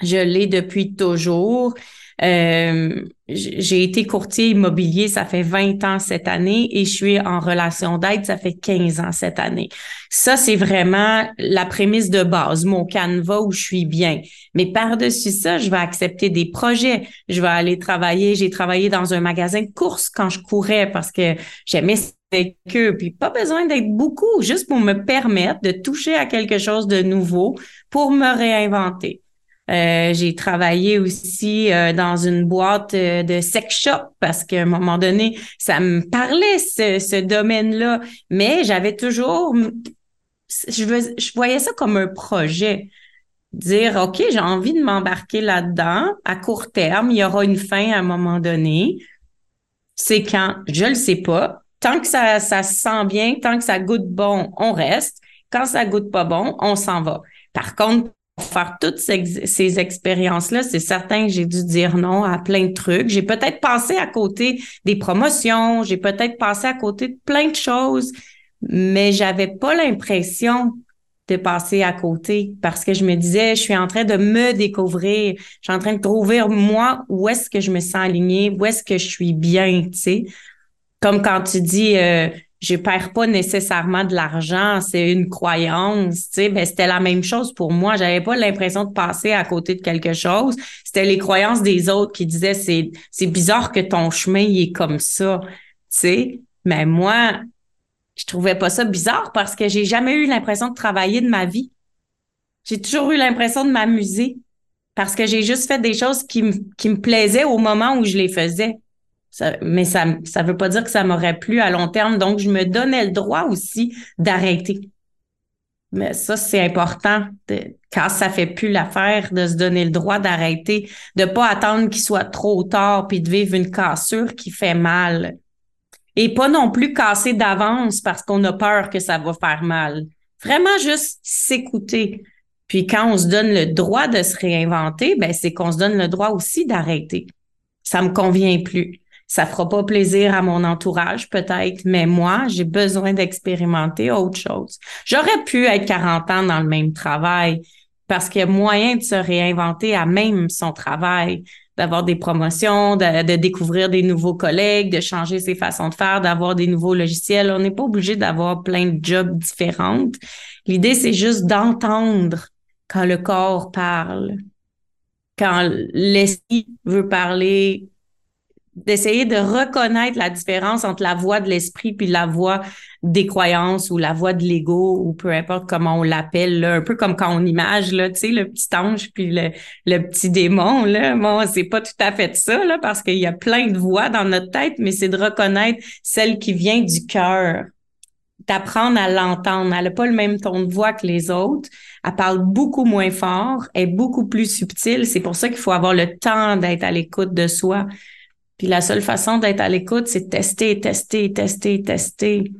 je l'ai depuis toujours. Euh, j'ai été courtier immobilier, ça fait 20 ans cette année et je suis en relation d'aide, ça fait 15 ans cette année. Ça, c'est vraiment la prémisse de base, mon canevas où je suis bien. Mais par-dessus ça, je vais accepter des projets. Je vais aller travailler. J'ai travaillé dans un magasin de courses quand je courais parce que j'aimais avec eux, puis pas besoin d'être beaucoup, juste pour me permettre de toucher à quelque chose de nouveau pour me réinventer. Euh, j'ai travaillé aussi euh, dans une boîte euh, de sex shop parce qu'à un moment donné, ça me parlait ce, ce domaine-là, mais j'avais toujours, je, je voyais ça comme un projet. Dire, OK, j'ai envie de m'embarquer là-dedans à court terme, il y aura une fin à un moment donné. C'est quand? Je le sais pas tant que ça, ça se sent bien, tant que ça goûte bon, on reste. Quand ça goûte pas bon, on s'en va. Par contre, pour faire toutes ces, expériences-là, c'est certain que j'ai dû dire non à plein de trucs. J'ai peut-être passé à côté des promotions, j'ai peut-être passé à côté de plein de choses, mais j'avais pas l'impression de passer à côté parce que je me disais, je suis en train de me découvrir, je suis en train de trouver moi où est-ce que je me sens alignée, où est-ce que je suis bien, tu sais comme quand tu dis euh, je perds pas nécessairement de l'argent, c'est une croyance, tu sais, ben c'était la même chose pour moi, j'avais pas l'impression de passer à côté de quelque chose, c'était les croyances des autres qui disaient c'est c'est bizarre que ton chemin il est comme ça, tu sais, mais moi je trouvais pas ça bizarre parce que j'ai jamais eu l'impression de travailler de ma vie. J'ai toujours eu l'impression de m'amuser parce que j'ai juste fait des choses qui qui me plaisaient au moment où je les faisais. Mais ça ça veut pas dire que ça m'aurait plu à long terme. Donc, je me donnais le droit aussi d'arrêter. Mais ça, c'est important quand ça fait plus l'affaire de se donner le droit d'arrêter, de pas attendre qu'il soit trop tard puis de vivre une cassure qui fait mal. Et pas non plus casser d'avance parce qu'on a peur que ça va faire mal. Vraiment juste s'écouter. Puis quand on se donne le droit de se réinventer, ben c'est qu'on se donne le droit aussi d'arrêter. Ça me convient plus. Ça fera pas plaisir à mon entourage peut-être, mais moi, j'ai besoin d'expérimenter autre chose. J'aurais pu être 40 ans dans le même travail parce qu'il y a moyen de se réinventer à même son travail, d'avoir des promotions, de, découvrir des nouveaux collègues, de changer ses façons de faire, d'avoir des nouveaux logiciels. On n'est pas obligé d'avoir plein de jobs différents. L'idée, c'est juste d'entendre quand le corps parle, quand l'esprit veut parler, d'essayer de reconnaître la différence entre la voix de l'esprit puis la voix des croyances ou la voix de l'ego ou peu importe comment on l'appelle un peu comme quand on image là tu sais le petit ange puis le, le petit démon là. Bon c'est pas tout à fait ça là parce qu'il y a plein de voix dans notre tête mais c'est de reconnaître celle qui vient du cœur. D'apprendre à l'entendre. Elle n'a pas le même ton de voix que les autres. Elle parle beaucoup moins fort est beaucoup plus subtile. C'est pour ça qu'il faut avoir le temps d'être à l'écoute de soi puis la seule façon d'être à l'écoute, c'est tester, tester, tester, tester.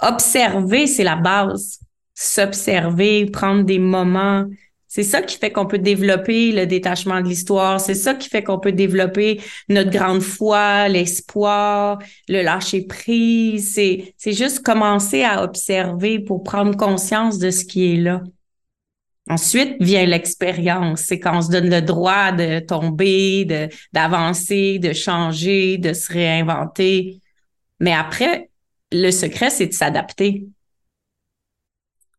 Observer, c'est la base. S'observer, prendre des moments. C'est ça qui fait qu'on peut développer le détachement de l'histoire. C'est ça qui fait qu'on peut développer notre grande foi, l'espoir, le lâcher prise. C'est, c'est juste commencer à observer pour prendre conscience de ce qui est là. Ensuite vient l'expérience. C'est quand on se donne le droit de tomber, de, d'avancer, de changer, de se réinventer. Mais après, le secret, c'est de s'adapter.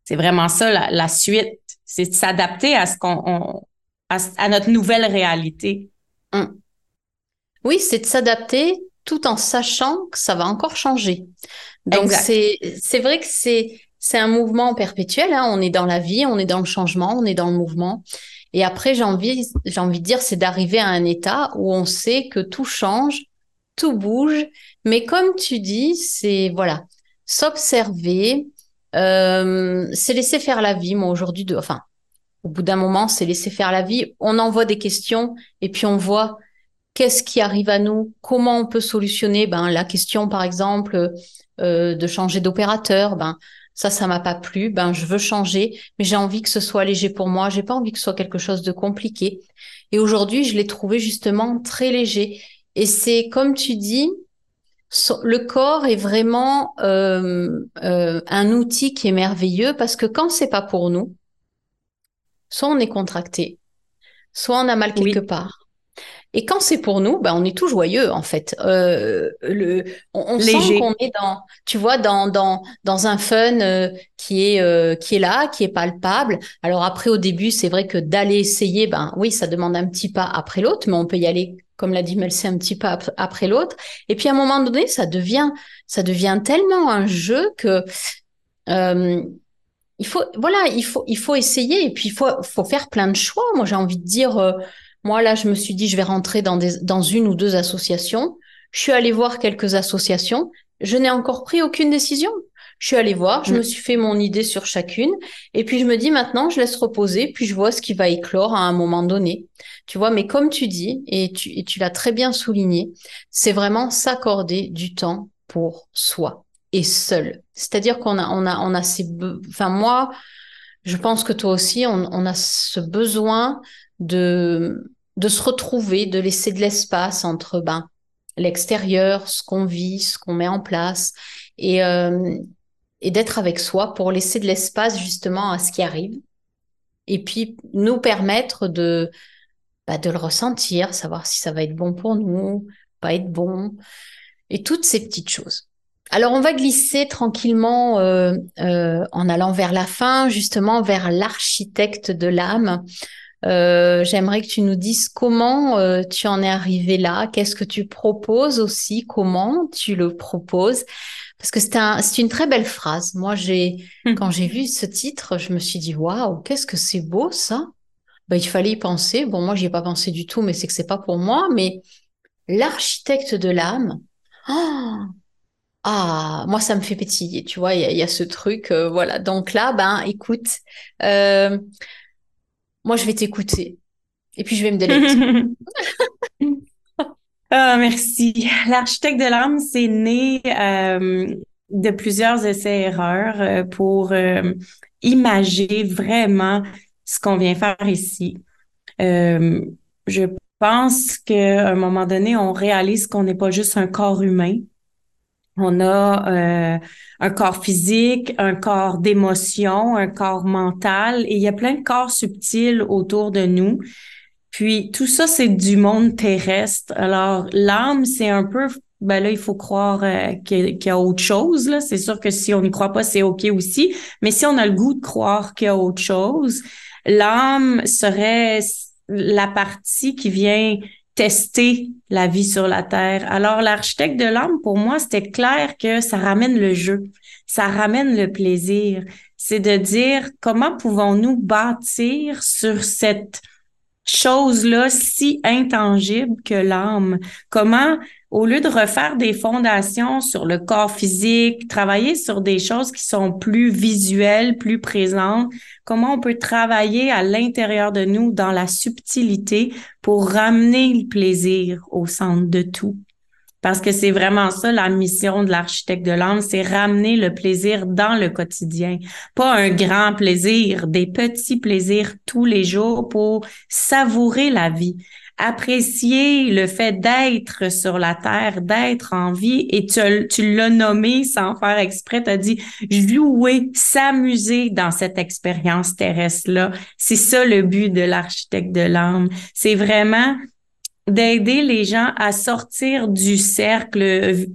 C'est vraiment ça la, suite. C'est de s'adapter à ce qu'on, à, notre nouvelle réalité. Hum. Oui, c'est de s'adapter tout en sachant que ça va encore changer. Donc c'est c'est vrai que c'est c'est un mouvement perpétuel. Hein. On est dans la vie, on est dans le changement, on est dans le mouvement. Et après, j'ai envie, j'ai envie de dire, c'est d'arriver à un état où on sait que tout change, tout bouge. Mais comme tu dis, c'est voilà, s'observer, euh, c'est laisser faire la vie. Moi aujourd'hui, de, enfin, au bout d'un moment, c'est laisser faire la vie. On envoie des questions et puis on voit qu'est-ce qui arrive à nous, comment on peut solutionner. Ben la question, par exemple, euh, de changer d'opérateur. Ben ça, ça m'a pas plu, ben je veux changer, mais j'ai envie que ce soit léger pour moi, j'ai pas envie que ce soit quelque chose de compliqué. Et aujourd'hui, je l'ai trouvé justement très léger. Et c'est comme tu dis, le corps est vraiment euh, euh, un outil qui est merveilleux parce que quand c'est pas pour nous, soit on est contracté, soit on a mal quelque part, et quand c'est pour nous, ben on est tout joyeux en fait. Euh, le, on, sent qu'on est dans, tu vois, dans dans dans un fun euh, qui est euh, qui est là, qui est palpable. Alors après au début, c'est vrai que d'aller essayer, ben oui, ça demande un petit pas après l'autre, mais on peut y aller, comme l'a dit Melcy, un petit pas après l'autre. Et puis à un moment donné, ça devient ça devient tellement un jeu que il faut voilà, il faut il faut essayer et puis il faut faut faire plein de choix. Moi, j'ai envie de dire moi, là, je me suis dit, je vais rentrer dans, des, dans une ou deux associations. Je suis allée voir quelques associations. Je n'ai encore pris aucune décision. Je suis allée voir, je mm. me suis fait mon idée sur chacune. Et puis, je me dis, maintenant, je laisse reposer, puis je vois ce qui va éclore à un moment donné. Tu vois, mais comme tu dis, et tu, et tu l'as très bien souligné, c'est vraiment s'accorder du temps pour soi et seul. C'est-à-dire qu'on a, on a, on a ces, enfin, moi, je pense que toi aussi, on, on a ce besoin de, de se retrouver, de laisser de l'espace entre ben, l'extérieur, ce qu'on vit, ce qu'on met en place, et, euh, et d'être avec soi pour laisser de l'espace justement à ce qui arrive, et puis nous permettre de, bah, de le ressentir, savoir si ça va être bon pour nous, pas être bon, et toutes ces petites choses. Alors on va glisser tranquillement euh, euh, en allant vers la fin, justement vers l'architecte de l'âme. Euh, j'aimerais que tu nous dises comment euh, tu en es arrivé là, qu'est-ce que tu proposes aussi, comment tu le proposes, parce que c'est un, une très belle phrase. Moi, j'ai, hmm. quand j'ai vu ce titre, je me suis dit waouh, qu'est-ce que c'est beau ça. Ben, il fallait y penser. Bon, moi, j'y ai pas pensé du tout, mais c'est que c'est pas pour moi. Mais l'architecte de l'âme. Oh ah, moi, ça me fait pétiller, tu vois, il y, a ce truc, euh, voilà. Donc là, ben, écoute, euh, moi, je vais t'écouter. Et puis, je vais me délecter. ah, merci. L'architecte de l'âme, c'est né euh, de plusieurs essais-erreurs pour imager vraiment ce qu'on vient faire ici. je pense qu'à un moment donné, on réalise qu'on n'est pas juste un corps humain, on a euh, un corps physique, un corps d'émotion, un corps mental, et il y a plein de corps subtils autour de nous. Puis tout ça, c'est du monde terrestre. Alors l'âme, c'est un peu, ben là, il faut croire euh, qu'il y, a autre chose. Là, c'est sûr que si on n'y croit pas, c'est ok aussi. Mais si on a le goût de croire qu'il y a autre chose, l'âme serait la partie qui vient tester la vie sur la Terre. Alors, l'architecte de l'âme, pour moi, c'était clair que ça ramène le jeu, ça ramène le plaisir. C'est de dire comment pouvons-nous bâtir sur cette chose-là si intangible que l'âme? Comment au lieu de refaire des fondations sur le corps physique, travailler sur des choses qui sont plus visuelles, plus présentes, comment on peut travailler à l'intérieur de nous dans la subtilité pour ramener le plaisir au centre de tout? Parce que c'est vraiment ça la mission de l'architecte de l'âme, c'est ramener le plaisir dans le quotidien. Pas un grand plaisir, des petits plaisirs tous les jours pour savourer la vie apprécier le fait d'être sur la terre, d'être en vie, et tu, l'as nommé sans faire exprès, tu as dit jouer, s'amuser dans cette expérience terrestre-là. C'est ça le but de l'architecte de l'âme. C'est vraiment d'aider les gens à sortir du cercle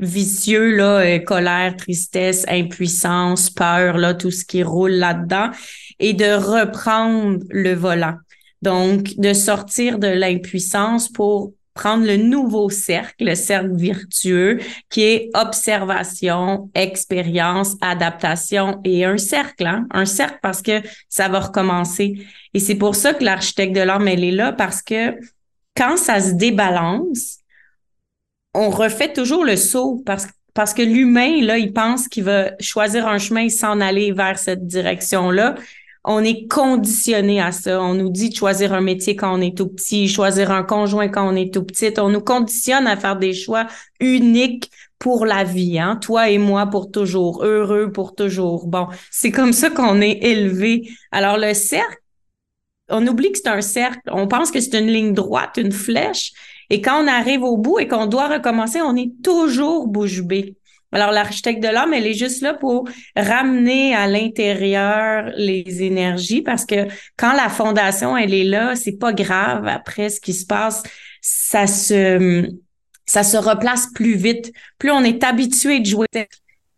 vicieux là euh, colère tristesse impuissance peur là tout ce qui roule là-dedans et de reprendre le volant donc, de sortir de l'impuissance pour prendre le nouveau cercle, le cercle vertueux, qui est observation, expérience, adaptation et un cercle, hein? un cercle parce que ça va recommencer. Et c'est pour ça que l'architecte de l'âme, elle est là parce que quand ça se débalance, on refait toujours le saut parce, parce que l'humain, là, il pense qu'il va choisir un chemin et s'en aller vers cette direction-là on est conditionné à ça. On nous dit de choisir un métier quand on est tout petit, choisir un conjoint quand on est tout petit. On nous conditionne à faire des choix uniques pour la vie, hein? Toi et moi pour toujours, heureux pour toujours. Bon, c'est comme ça qu'on est élevé. Alors le cercle, on oublie que c'est un cercle. On pense que c'est une ligne droite, une flèche. Et quand on arrive au bout et qu'on doit recommencer, on est toujours bouche bée. Alors, l'architecte de l'âme, elle est juste là pour ramener à l'intérieur les énergies parce que quand la fondation, elle est là, c'est pas grave. Après, ce qui se passe, ça se, ça se replace plus vite. Plus on est habitué de jouer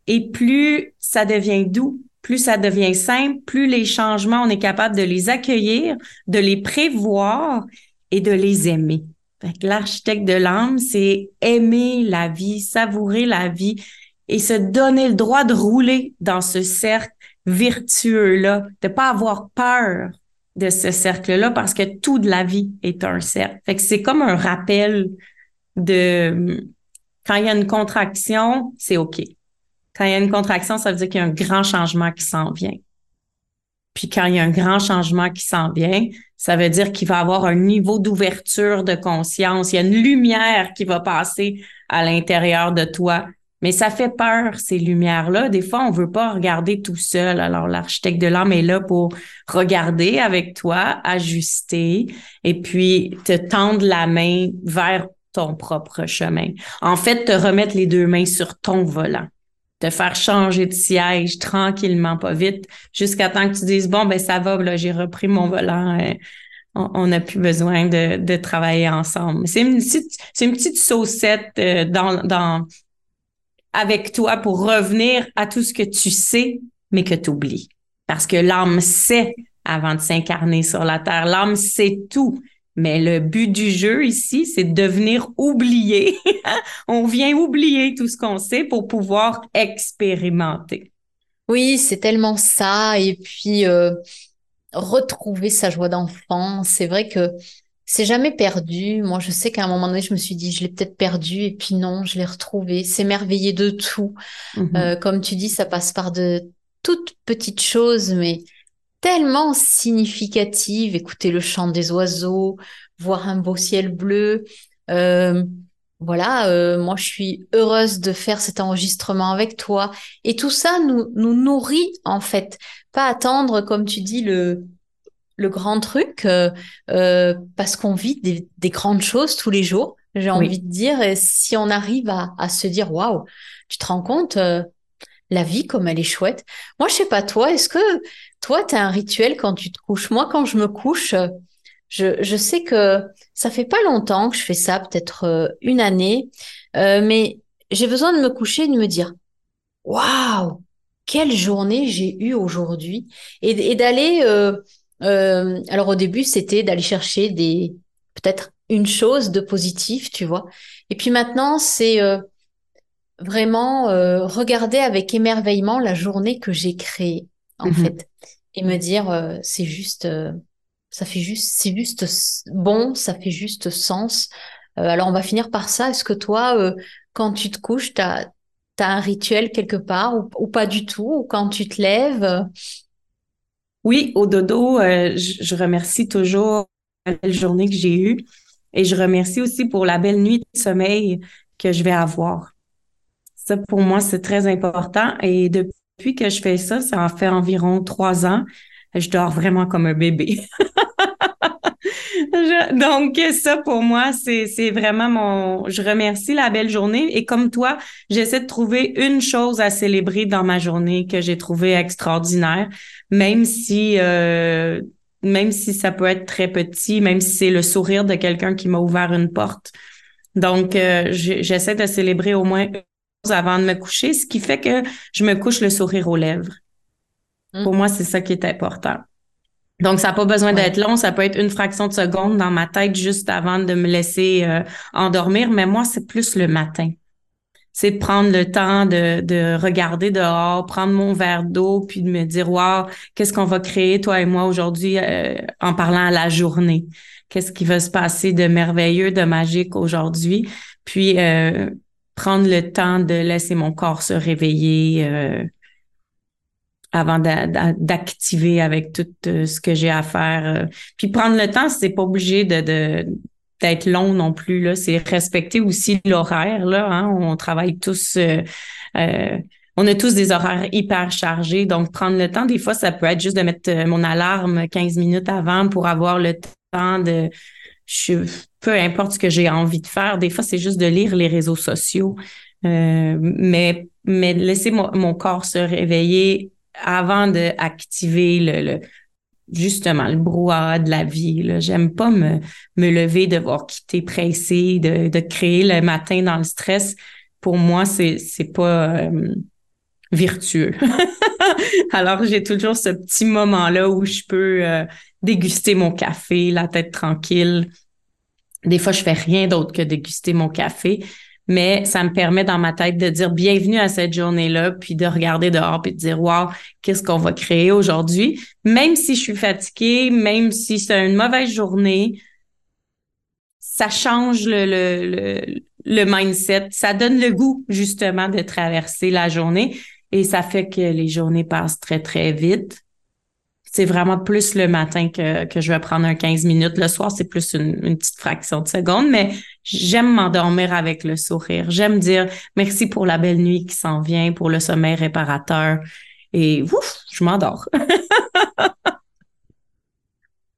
et plus ça devient doux, plus ça devient simple, plus les changements, on est capable de les accueillir, de les prévoir et de les aimer. L'architecte de l'âme, c'est aimer la vie, savourer la vie, et se donner le droit de rouler dans ce cercle virtueux-là, de pas avoir peur de ce cercle-là parce que tout de la vie est un cercle. Fait que c'est comme un rappel de quand il y a une contraction, c'est OK. Quand il y a une contraction, ça veut dire qu'il y a un grand changement qui s'en vient. Puis quand il y a un grand changement qui s'en vient, ça veut dire qu'il va avoir un niveau d'ouverture de conscience. Il y a une lumière qui va passer à l'intérieur de toi mais ça fait peur, ces lumières-là. Des fois, on veut pas regarder tout seul. Alors, l'architecte de l'âme est là pour regarder avec toi, ajuster et puis te tendre la main vers ton propre chemin. En fait, te remettre les deux mains sur ton volant te faire changer de siège tranquillement, pas vite, jusqu'à temps que tu dises, bon, ben ça va, là, j'ai repris mon volant, euh, on n'a plus besoin de, de travailler ensemble. C'est une petite, une petite saucette euh, dans, dans, avec toi pour revenir à tout ce que tu sais, mais que tu oublies. Parce que l'âme sait avant de s'incarner sur la terre. L'âme sait tout. Mais le but du jeu ici, c'est de devenir oublié. On vient oublier tout ce qu'on sait pour pouvoir expérimenter. Oui, c'est tellement ça. Et puis, euh, retrouver sa joie d'enfant. C'est vrai que c'est jamais perdu. Moi, je sais qu'à un moment donné, je me suis dit, je l'ai peut-être perdu, et puis non, je l'ai retrouvé. S'émerveiller de tout. Mm-hmm. Euh, comme tu dis, ça passe par de toutes petites choses, mais tellement significatives. Écouter le chant des oiseaux, voir un beau ciel bleu. Euh, voilà, euh, moi je suis heureuse de faire cet enregistrement avec toi. Et tout ça nous, nous nourrit en fait. Pas attendre, comme tu dis, le, le grand truc, euh, euh, parce qu'on vit des, des, grandes choses tous les jours. J'ai envie de dire, et si on arrive à, à se dire, waouh, tu te rends compte, la vie comme elle est chouette. Moi, je sais pas toi, est-ce que toi, tu as un rituel quand tu te couches? Moi, quand je me couche, je, je, sais que ça fait pas longtemps que je fais ça, peut-être euh, une année, euh, mais j'ai besoin de me coucher et de me dire waouh, quelle journée j'ai eue aujourd'hui et, et d'aller. Euh, euh, alors au début, c'était d'aller chercher des peut-être une chose de positif, tu vois. Et puis maintenant, c'est euh, vraiment regarder avec émerveillement la journée que j'ai créée en mmh fait et me dire c'est juste ça fait juste, c'est juste bon, ça fait juste sens. Euh, alors on va finir par ça. Est-ce que toi, euh, quand tu te couches, tu as, un rituel quelque part ou, pas du tout Ou quand tu te lèves Oui, au dodo, euh, je, remercie toujours la belle journée que j'ai eue et je remercie aussi pour la belle nuit de sommeil que je vais avoir. Ça, pour moi, c'est très important et depuis que je fais ça, ça en fait environ trois ans, je dors vraiment comme un bébé. donc, ça pour moi, c'est vraiment mon. Je remercie la belle journée et comme toi, j'essaie de trouver une chose à célébrer dans ma journée que j'ai trouvé extraordinaire, même si. Euh, même si ça peut être très petit, même si c'est le sourire de quelqu'un qui m'a ouvert une porte. Donc, euh, j'essaie de célébrer au moins une chose avant de me coucher, ce qui fait que je me couche le sourire aux lèvres. Mmh. Pour moi, c'est ça qui est important. Donc, ça n'a pas besoin d'être long, ça peut être une fraction de seconde dans ma tête juste avant de me laisser euh, endormir, mais moi, c'est plus le matin. C'est de prendre le temps de, de regarder dehors, prendre mon verre d'eau, puis de me dire, wow, qu'est-ce qu'on va créer, toi et moi, aujourd'hui, euh, en parlant à la journée? Qu'est-ce qui va se passer de merveilleux, de magique aujourd'hui? Puis, euh, prendre le temps de laisser mon corps se réveiller, avant d'activer avec tout euh, ce que j'ai à faire. Euh. Puis prendre le temps, c'est pas obligé de, d'être long non plus là. C'est respecter aussi l'horaire là. Hein. On travaille tous. Euh, on a tous des horaires hyper chargés, donc prendre le temps, des fois, ça peut être juste de mettre mon alarme 15 minutes avant pour avoir le temps de, je, peu importe ce que j'ai envie de faire. Des fois, c'est juste de lire les réseaux sociaux, mais mais laisser mon corps se réveiller avant d'activer le, le, justement le brouhaha de la vie. Là. J'aime pas me, me lever, devoir quitter pressé, de, de créer le matin dans le stress. Pour moi, c'est c'est pas euh, virtueux. Alors j'ai toujours ce petit moment là où je peux euh, déguster mon café, la tête tranquille. Des fois, je fais rien d'autre que déguster mon café mais ça me permet dans ma tête de dire bienvenue à cette journée-là, puis de regarder dehors puis de dire wow, qu'est-ce qu'on va créer aujourd'hui, même si je suis fatiguée, même si c'est une mauvaise journée, ça change le, mindset, ça donne le goût justement de traverser la journée. Et ça fait que les journées passent très très vite. C'est vraiment plus le matin que, que je vais prendre un 15 minutes. Le soir, c'est plus une, une, petite fraction de seconde, mais j'aime m'endormir avec le sourire. J'aime dire merci pour la belle nuit qui s'en vient, pour le sommeil réparateur. Et ouf, je m'endors.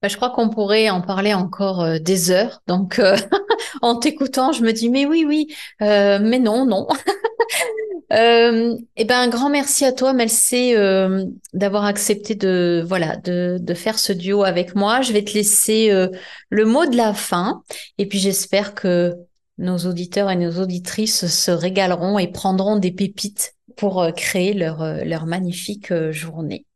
Bah, je crois qu'on pourrait en parler encore euh, des heures. Donc, euh, en t'écoutant, je me dis, mais oui, oui, euh, mais non, non. Euh, eh ben, un grand merci à toi, Melcé, euh, d'avoir accepté de, voilà, de, de, faire ce duo avec moi. Je vais te laisser euh, le mot de la fin. Et puis, j'espère que nos auditeurs et nos auditrices se régaleront et prendront des pépites pour créer leur, leur magnifique journée.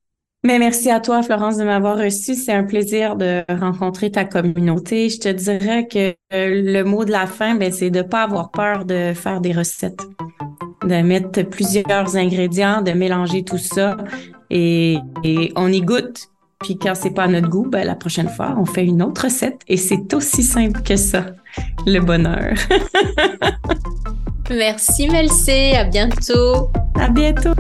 Mais merci à toi, Florence, de m'avoir reçu. C'est un plaisir de rencontrer ta communauté. Je te dirais que le mot de la fin, ben, c'est de pas avoir peur de faire des recettes de mettre plusieurs ingrédients, de mélanger tout ça et, on y goûte. Puis quand c'est pas à notre goût, ben, la prochaine fois, on fait une autre recette et c'est aussi simple que ça, le bonheur. Merci Melcé, à bientôt. À bientôt.